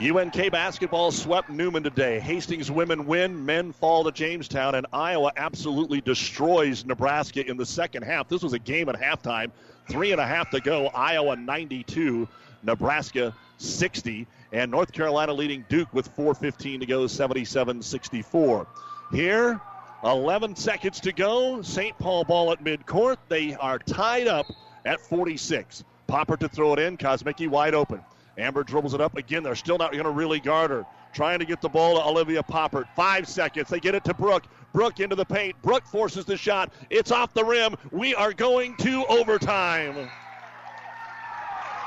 UNK basketball swept Newman today. Hastings women win, men fall to Jamestown, and Iowa absolutely destroys Nebraska in the second half. This was a game at halftime. Three and a half to go. Iowa 92, Nebraska 60, and North Carolina leading Duke with 4.15 to go, 77 64. Here, 11 seconds to go. St. Paul ball at midcourt. They are tied up at 46. Poppert to throw it in. Kosmicki wide open. Amber dribbles it up again. They're still not going to really guard her. trying to get the ball to Olivia Poppert. Five seconds. They get it to Brooke. Brooke into the paint. Brooke forces the shot. It's off the rim. We are going to overtime.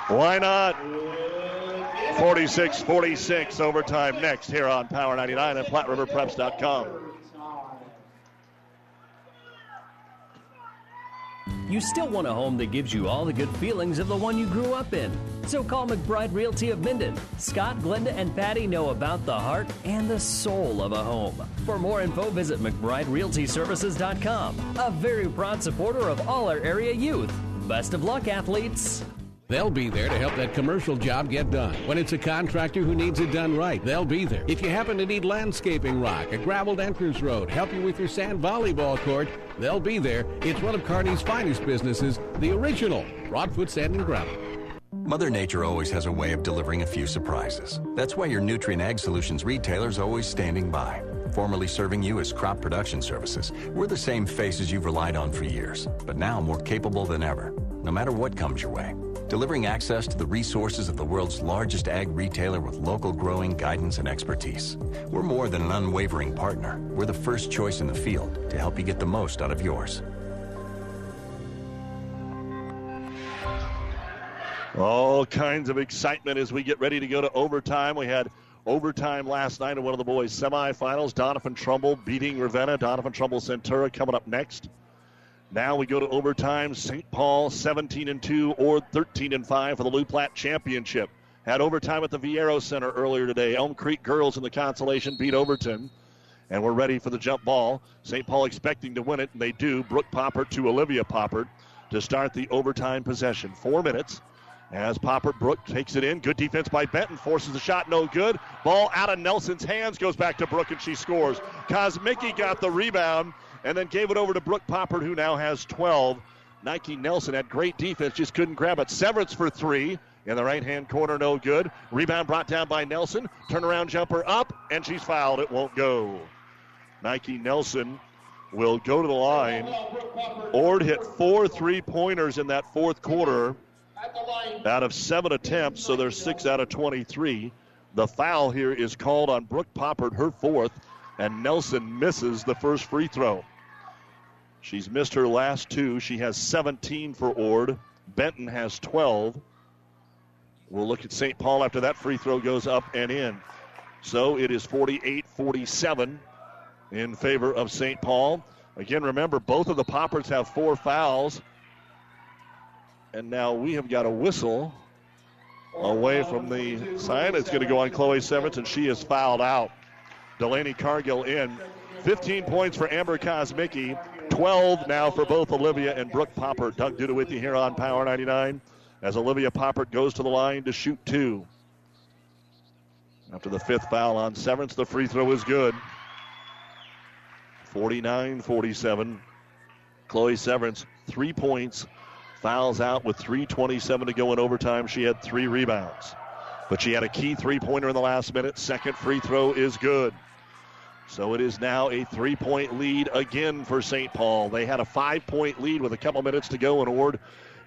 Why not? 46 46 overtime next here on Power 99 and PlatteRiverPreps.com. You still want a home that gives you all the good feelings of the one you grew up in. So call McBride Realty of Minden. Scott, Glenda, and Patty know about the heart and the soul of a home. For more info, visit McBrideRealtyServices.com. A very proud supporter of all our area youth. Best of luck, athletes. They'll be there to help that commercial job get done. When it's a contractor who needs it done right, they'll be there. If you happen to need landscaping rock, a graveled entrance road, help you with your sand volleyball court, they'll be there. It's one of Kearney's finest businesses, the original Broadfoot Sand and Gravel. Mother Nature always has a way of delivering a few surprises. That's why your Nutrien Ag Solutions retailer is always standing by. Formerly serving you as crop production services, we're the same faces you've relied on for years, but now more capable than ever, no matter what comes your way delivering access to the resources of the world's largest ag retailer with local growing guidance and expertise. We're more than an unwavering partner. We're the first choice in the field to help you get the most out of yours. All kinds of excitement as we get ready to go to overtime. We had overtime last night in one of the boys' semifinals. Doniphan Trumbull beating Ravenna. Doniphan Trumbull Centura coming up next. Now we go to overtime. St. Paul 17 and 2 or 13 and 5 for the Loup Platte Championship. Had overtime at the Viaero Center earlier today. Elm Creek girls in the consolation beat Overton. And we're ready for the jump ball. St. Paul expecting to win it, and they do. Brooke Poppert to Olivia Poppert to start the overtime possession. Four minutes as Poppert Brooke takes it in. Good defense by Benton. Forces the shot, no good. Ball out of Nelson's hands, goes back to Brooke, and she scores. Kosmicki got the rebound and then gave it over to Brooke Poppert, who now has 12. Nike Nelson had great defense, just couldn't grab it. Severance for three in the right hand corner, no good. Rebound brought down by Nelson. Turnaround jumper up, and she's fouled. It won't go. Nike Nelson will go to the line. Ord hit four three pointers in that fourth quarter out of seven attempts, so they're six out of 23. The foul here is called on Brooke Poppert, her fourth, and Nelson misses the first free throw. She's missed her last two. She has 17 for Ord. Benton has 12. We'll look at St. Paul after that free throw goes up and in. So it is 48 47 in favor of St. Paul. Again, remember, both of the Poppers have four fouls. And now we have got a whistle away from the sign. It's going to go on Chloe Severance, and she is fouled out. Delaney Cargill in. 15 points for Amber Kosmicki. 12 now for both Olivia and Brooke Poppert. Doug Duda with you here on Power 99 as Olivia Poppert goes to the line to shoot two. After the fifth foul on Severance, the free throw is good. 49 47. Chloe Severance, three points, fouls out with 3.27 to go in overtime. She had three rebounds. But she had a key three pointer in the last minute. Second free throw is good. So it is now a three point lead again for St. Paul. They had a five point lead with a couple minutes to go, and Ord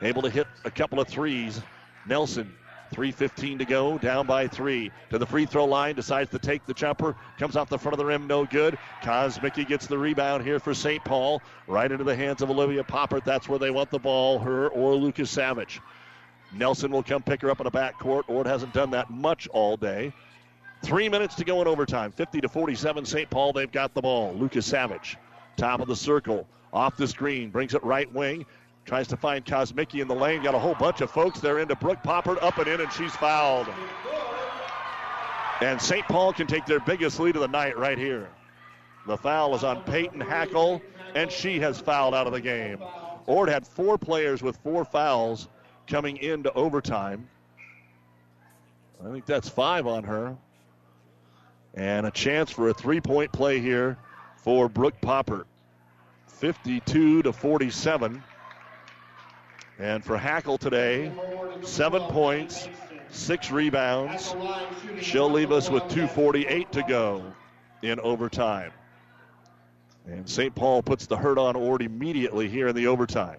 able to hit a couple of threes. Nelson, 3.15 to go, down by three. To the free throw line, decides to take the jumper. Comes off the front of the rim, no good. Kosmicki gets the rebound here for St. Paul. Right into the hands of Olivia Poppert. That's where they want the ball, her or Lucas Savage. Nelson will come pick her up in the backcourt. Ord hasn't done that much all day. Three minutes to go in overtime. 50 to 47, St. Paul. They've got the ball. Lucas Savage, top of the circle, off the screen, brings it right wing. Tries to find Kosmicki in the lane. Got a whole bunch of folks there into Brooke Poppert, up and in, and she's fouled. And St. Paul can take their biggest lead of the night right here. The foul is on Peyton Hackle, and she has fouled out of the game. Ord had four players with four fouls coming into overtime. I think that's five on her. And a chance for a three point play here for Brooke Poppert. 52 to 47. And for Hackle today, seven points, six rebounds. She'll leave us with 2.48 to go in overtime. And St. Paul puts the hurt on Ord immediately here in the overtime.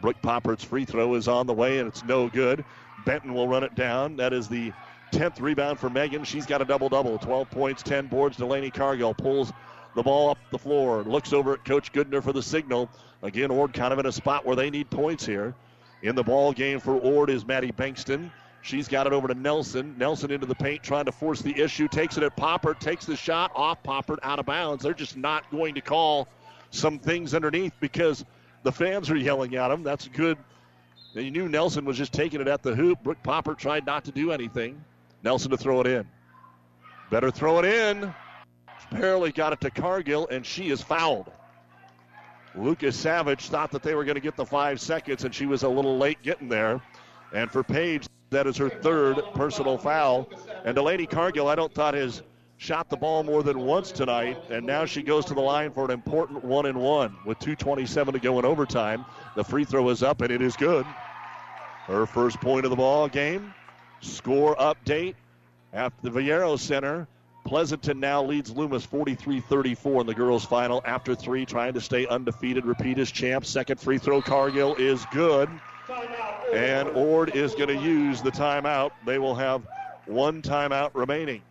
Brooke Poppert's free throw is on the way, and it's no good. Benton will run it down. That is the 10th rebound for Megan. She's got a double double 12 points, 10 boards. Delaney Cargill pulls the ball up the floor, looks over at Coach Goodner for the signal. Again, Ord kind of in a spot where they need points here. In the ball game for Ord is Maddie Bankston. She's got it over to Nelson. Nelson into the paint, trying to force the issue. Takes it at Popper, takes the shot off Popper, out of bounds. They're just not going to call some things underneath because the fans are yelling at them. That's good. You knew Nelson was just taking it at the hoop. Brooke Popper tried not to do anything. Nelson to throw it in. Better throw it in. Barely got it to Cargill, and she is fouled. Lucas Savage thought that they were going to get the five seconds, and she was a little late getting there. And for Paige, that is her third personal foul. And Delaney Cargill, I don't thought has shot the ball more than once tonight, and now she goes to the line for an important one and one with 2:27 to go in overtime. The free throw is up, and it is good. Her first point of the ball game. Score update after the Viaero Center. Pleasanton now leads Loomis 43 34 in the girls' final after three, trying to stay undefeated, repeat as champs. Second free throw, Cargill is good. And Ord is going to use the timeout. They will have one timeout remaining.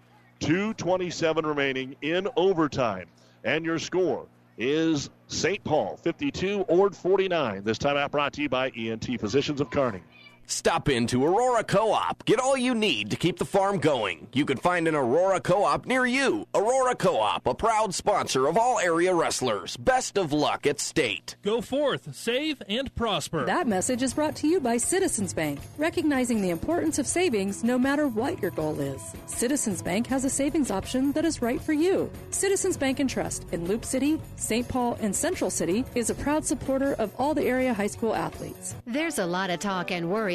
2.27 remaining in overtime. And your score is St. Paul 52, Ord 49. This timeout brought to you by ENT Physicians of Kearney. Stop into Aurora Co op. Get all you need to keep the farm going. You can find an Aurora Co op near you. Aurora Co op, a proud sponsor of all area wrestlers. Best of luck at state. Go forth, save, and prosper. That message is brought to you by Citizens Bank, recognizing the importance of savings no matter what your goal is. Citizens Bank has a savings option that is right for you. Citizens Bank and Trust in Loup City, St. Paul, and Central City is a proud supporter of all the area high school athletes. There's a lot of talk and worry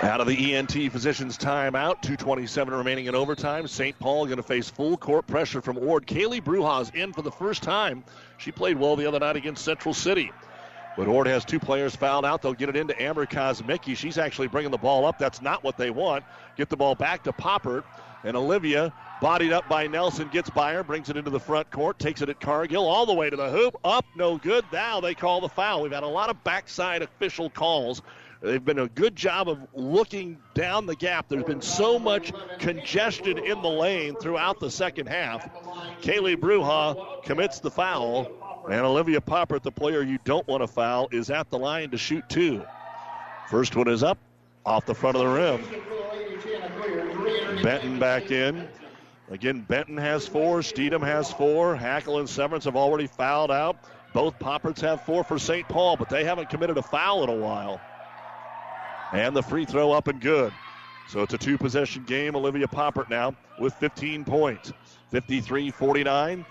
Out of the ENT Physicians timeout, 2.27 remaining in overtime. St. Paul going to face full court pressure from Ord. Kaylee Bruha's in for the first time. She played well the other night against Central City. But Ord has two players fouled out. They'll get it into Amber Kosmicki. She's actually bringing the ball up. That's not what they want. Get the ball back to Popper. And Olivia, bodied up by Nelson, gets by her, brings it into the front court, takes it at Cargill all the way to the hoop. Up, no good. Now they call the foul. We've had a lot of backside official calls. They've been a good job of looking down the gap. There's been so much congestion in the lane throughout the second half. Kaylee Bruha commits the foul, and Olivia Poppert, the player you don't want to foul, is at the line to shoot two. First one is up off the front of the rim. Benton back in. Again, Benton has four. Steedham has four. Hackle and Severance have already fouled out. Both Popperts have four for St. Paul, but they haven't committed a foul in a while. And the free throw up and good. So it's a two possession game. Olivia Poppert now with 15 points. 53 49.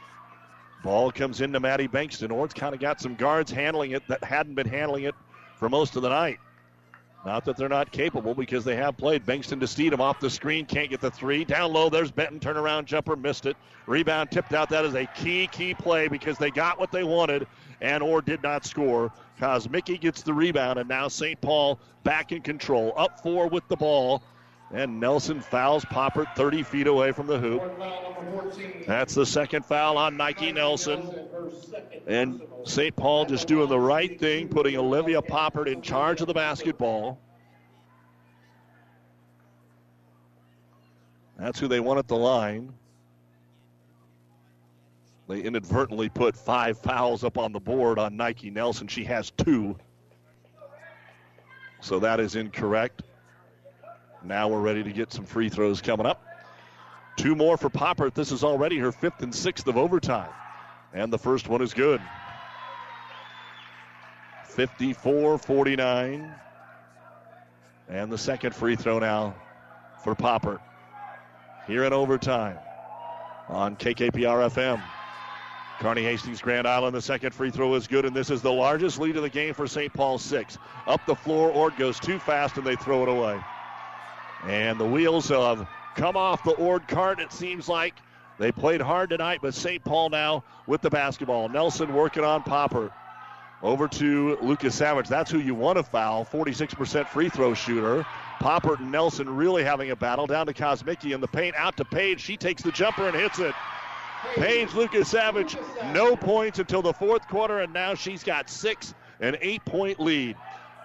Ball comes into Maddie Bankston. Ord's kind of got some guards handling it that hadn't been handling it for most of the night. Not that they're not capable because they have played. Bankston to Steedham off the screen, can't get the three. Down low, there's Benton, turnaround jumper, missed it. Rebound tipped out. That is a key, key play because they got what they wanted and or did not score. Kosmicki gets the rebound, and now St. Paul back in control. Up four with the ball. And Nelson fouls Poppert 30 feet away from the hoop. That's the second foul on Nike Nelson. And St. Paul just doing the right thing, putting Olivia Poppert in charge of the basketball. That's who they want at the line. They inadvertently put five fouls up on the board on Nike Nelson. She has two. So that is incorrect. Now we're ready to get some free throws coming up. Two more for Poppert. This is already her fifth and sixth of overtime. And the first one is good. 54 49. And the second free throw now for Poppert. Here in overtime on KKPR FM. Kearney Hastings Grand Island, the second free throw is good, and this is the largest lead of the game for St. Paul six. Up the floor, Ord goes too fast, and they throw it away. And the wheels have come off the Ord cart, it seems like, They played hard tonight, but St. Paul now with the basketball. Nelson working on Popper. Over to Lucas Savage. That's who you want to foul. 46% free throw shooter. Popper and Nelson really having a battle. Down to Kosmicki in the paint. Out to Paige. She takes the jumper and hits it. Paige Lucas Savage, no points until the fourth quarter, and now she's got six, an eight point lead.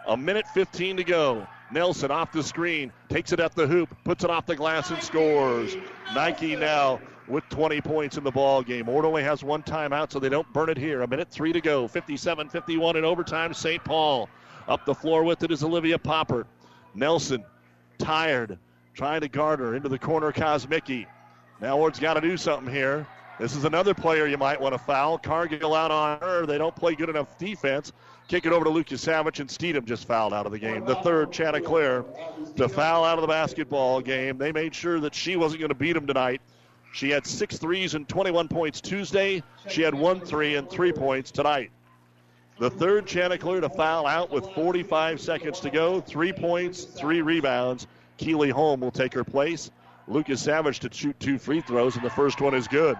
A minute 15 to go. Nelson off the screen, takes it at the hoop, puts it off the glass, and scores. Nike now with 20 points in the ball game. Ord only has one timeout, so they don't burn it here. A minute three to go. 57 51 in overtime. St. Paul up the floor with it is Olivia Popper. Nelson tired, trying to guard her into the corner. Kosmicki. Now Ord's got to do something here. This is another player you might want to foul. Cargill out on her. They don't play good enough defense. Kick it over to Lucas Savage, and Steedham just fouled out of the game. The third Chanticleer to foul out of the basketball game. They made sure that she wasn't going to beat them tonight. She had six threes and 21 points Tuesday. She had one three and three points tonight. The third Chanticleer to foul out with 45 seconds to go. Three points, three rebounds. Keeley Holm will take her place. Lucas Savage to shoot two free throws, and the first one is good.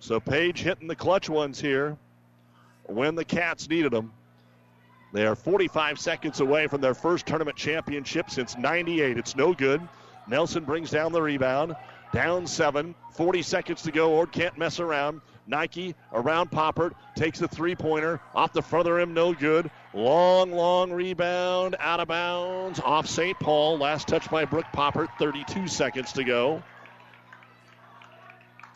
So Paige hitting the clutch ones here when the Cats needed them. They are 45 seconds away from their first tournament championship since 98. It's no good. Nelson brings down the rebound. Down seven. 40 seconds to go. Ord can't mess around. Nike around Poppert. Takes the three pointer. Off the the rim. No good. Long, long rebound. Out of bounds. Off St. Paul. Last touch by Brooke Poppert. 32 seconds to go.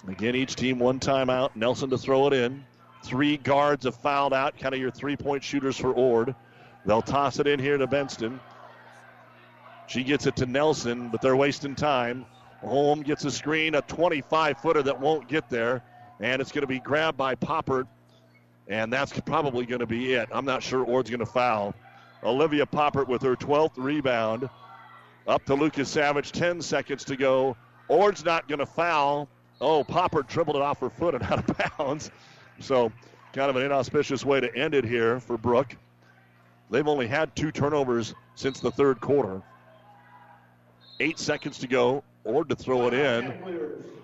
Again, each team one timeout. Nelson to throw it in. Three guards have fouled out, kind of your three point shooters for Ord. They'll toss it in here to Benston. She gets it to Nelson, but they're wasting time. Holm gets a screen, a 25 footer that won't get there, and it's going to be grabbed by Poppert, and that's probably going to be it. I'm not sure Ord's going to foul. Olivia Poppert with her 12th rebound. Up to Lucas Savage, 10 seconds to go. Ord's not going to foul. Oh, Popper dribbled it off her foot and out of bounds. So, kind of an inauspicious way to end it here for Brooke. They've only had two turnovers since the third quarter. Eight seconds to go. Ord to throw it in.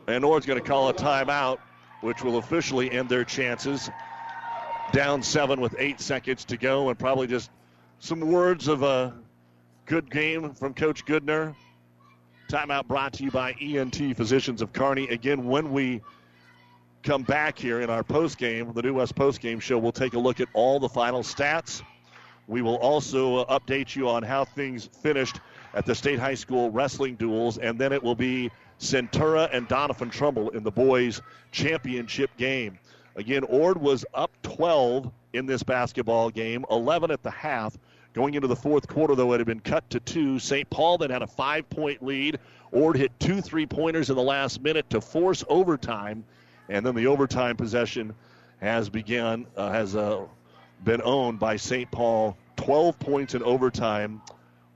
And Ord's going to call a timeout, which will officially end their chances. Down seven with eight seconds to go, and probably just some words of a good game from Coach Goodner. Timeout brought to you by ENT Physicians of Kearney. Again, when we come back here in our post game, the New West post game show, we'll take a look at all the final stats. We will also uh, update you on how things finished at the state high school wrestling duals, and then it will be Centura and Doniphan Trumbull in the boys' championship game. Again, Ord was up 12 in this basketball game, 11 at the half. Going into the fourth quarter, though, it had been cut to two. St. Paul then had a five point lead. Ord hit two three pointers in the last minute to force overtime. And then the overtime possession has begun, uh, has uh, been owned by St. Paul. 12 points in overtime.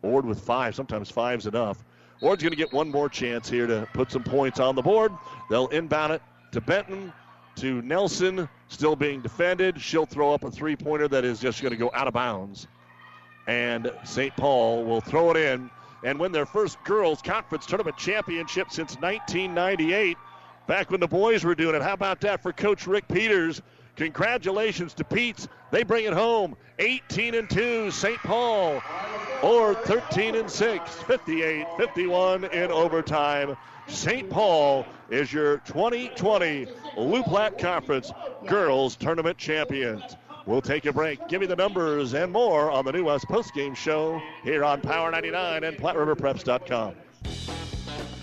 Ord with five. Sometimes five's enough. Ord's going to get one more chance here to put some points on the board. They'll inbound it to Benton, to Nelson, still being defended. She'll throw up a three pointer that is just going to go out of bounds. And St. Paul will throw it in and win their first girls' conference tournament championship since 1998 back when the boys were doing it. How about that for Coach Rick Peters? Congratulations to Pete's. They bring it home. 18 and 2, St. Paul. Or 13 and 6, 58 51 in overtime. St. Paul is your 2020 Loup Platte Conference Girls Tournament Champions. We'll take a break, give me the numbers and more on the New West Postgame Show here on Power 99 and PlatteRiverPreps.com.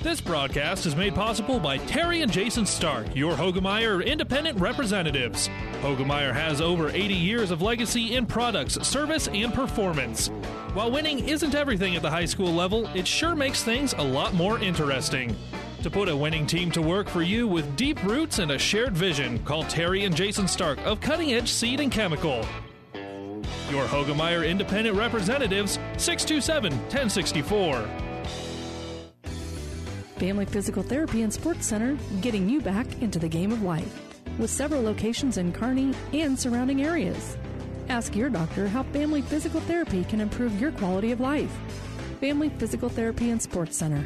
This broadcast is made possible by Terry and Jason Stark, your Hoegemeyer independent representatives. Hoegemeyer has over 80 years of legacy in products, service, and performance. While winning isn't everything at the high school level, it sure makes things a lot more interesting. To put a winning team to work for you with deep roots and a shared vision, call Terry and Jason Stark of Cutting Edge Seed and Chemical. Your Hoegemeyer independent representatives, 627 1064. Family Physical Therapy and Sports Center, getting you back into the game of life. With several locations in Kearney and surrounding areas. Ask your doctor how family physical therapy can improve your quality of life. Family Physical Therapy and Sports Center.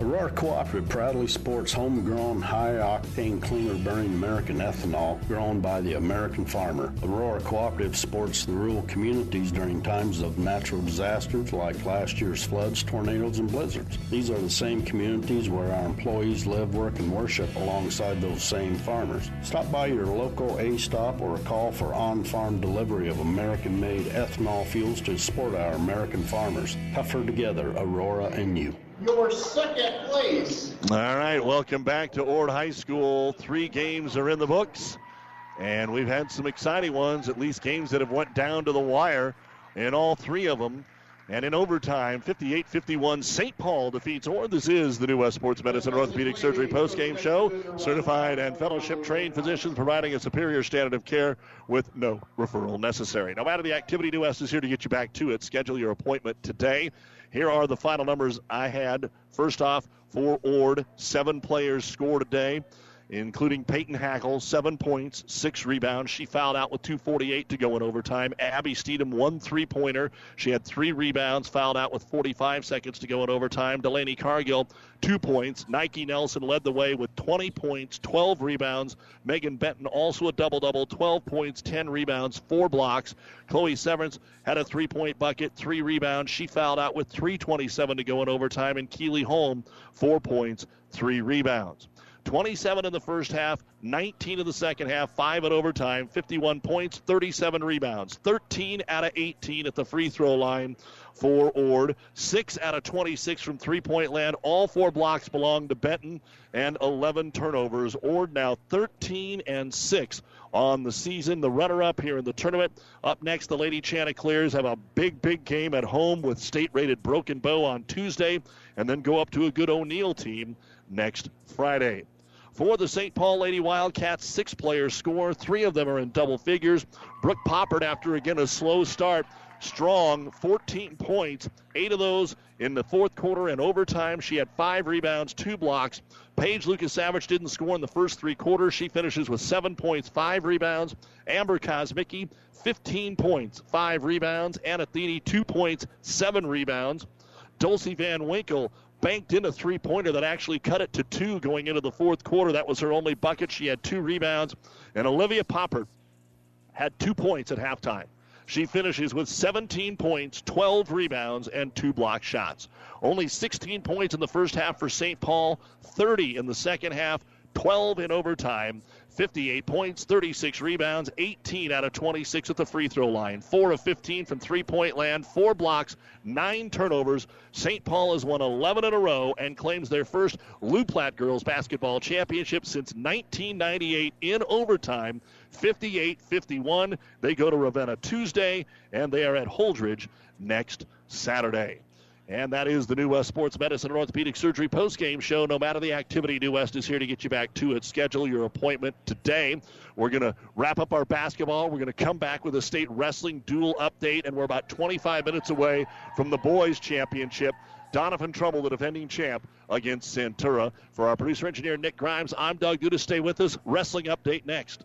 Aurora Cooperative proudly sports homegrown, high-octane, cleaner-burning American ethanol grown by the American farmer. Aurora Cooperative supports the rural communities during times of natural disasters like last year's floods, tornadoes, and blizzards. These are the same communities where our employees live, work, and worship alongside those same farmers. Stop by your local A-stop or call for on-farm delivery of American-made ethanol fuels to support our American farmers. Tougher together, Aurora and you. Your second place. All right, welcome back to Ord High School. Three games are in the books, and we've had some exciting ones, at least games that have went down to the wire in all three of them. And in overtime, 58-51, St. Paul defeats Ord. This is the New West Sports Medicine Orthopedic Surgery post-game show. Certified and fellowship-trained physicians providing a superior standard of care with no referral necessary. No matter the activity, New West is here to get you back to it. Schedule your appointment today. Here are the final numbers I had. First off, for Ord, seven players scored today, including Peyton Hackle, seven points, six rebounds. She fouled out with 2.48 to go in overtime. Abby Steedham, one three pointer. She had three rebounds, fouled out with 45 seconds to go in overtime. Delaney Cargill, two points. Nike Nelson led the way with 20 points, 12 rebounds. Megan Benton also a double double, 12 points, 10 rebounds, four blocks. Chloe Severance had a three point bucket, three rebounds. She fouled out with 3.27 to go in overtime. And Keeley Holm, four points, three rebounds. 27 in the first half, 19 in the second half, 5 in overtime, 51 points, 37 rebounds, 13 out of 18 at the free throw line for Ord, 6 out of 26 from three point land. All four blocks belong to Benton, and 11 turnovers. Ord now 13 and 6 on the season. The runner up here in the tournament. Up next, the Lady Chanticleers have a big, big game at home with state rated Broken Bow on Tuesday, and then go up to a good O'Neill team next Friday. For the St. Paul Lady Wildcats, six players score. Three of them are in double figures. Brooke Poppert, after again a slow start, strong, 14 points, eight of those in the fourth quarter and overtime. She had five rebounds, two blocks. Paige Lucas Savage didn't score in the first three quarters. She finishes with seven points, five rebounds. Amber Kosmicki, 15 points, five rebounds. Anna Thede, two points, seven rebounds. Dulcie Van Winkle, banked in a three pointer that actually cut it to two going into the fourth quarter. That was her only bucket. She had two rebounds. And Olivia Popper had two points at halftime. She finishes with 17 points, 12 rebounds, and two block shots. Only 16 points in the first half for St. Paul, 30 in the second half, 12 in overtime. 58 points, 36 rebounds, 18 out of 26 at the free throw line, 4 of 15 from three point land, 4 blocks, 9 turnovers. St. Paul has won 11 in a row and claims their first Loup Platte girls basketball championship since 1998 in overtime. 58 51. They go to Ravenna Tuesday, and they are at Holdrege next Saturday. And that is the New West Sports Medicine and Orthopedic Surgery post-game show. No matter the activity, New West is here to get you back to it. Schedule your appointment today. We're going to wrap up our basketball. We're going to come back with a state wrestling dual update, and we're about 25 minutes away from the boys' championship. Doniphan Trumbull, the defending champ, against Centura. For our producer engineer Nick Grimes, I'm Doug Duda. Stay with us. Wrestling update next.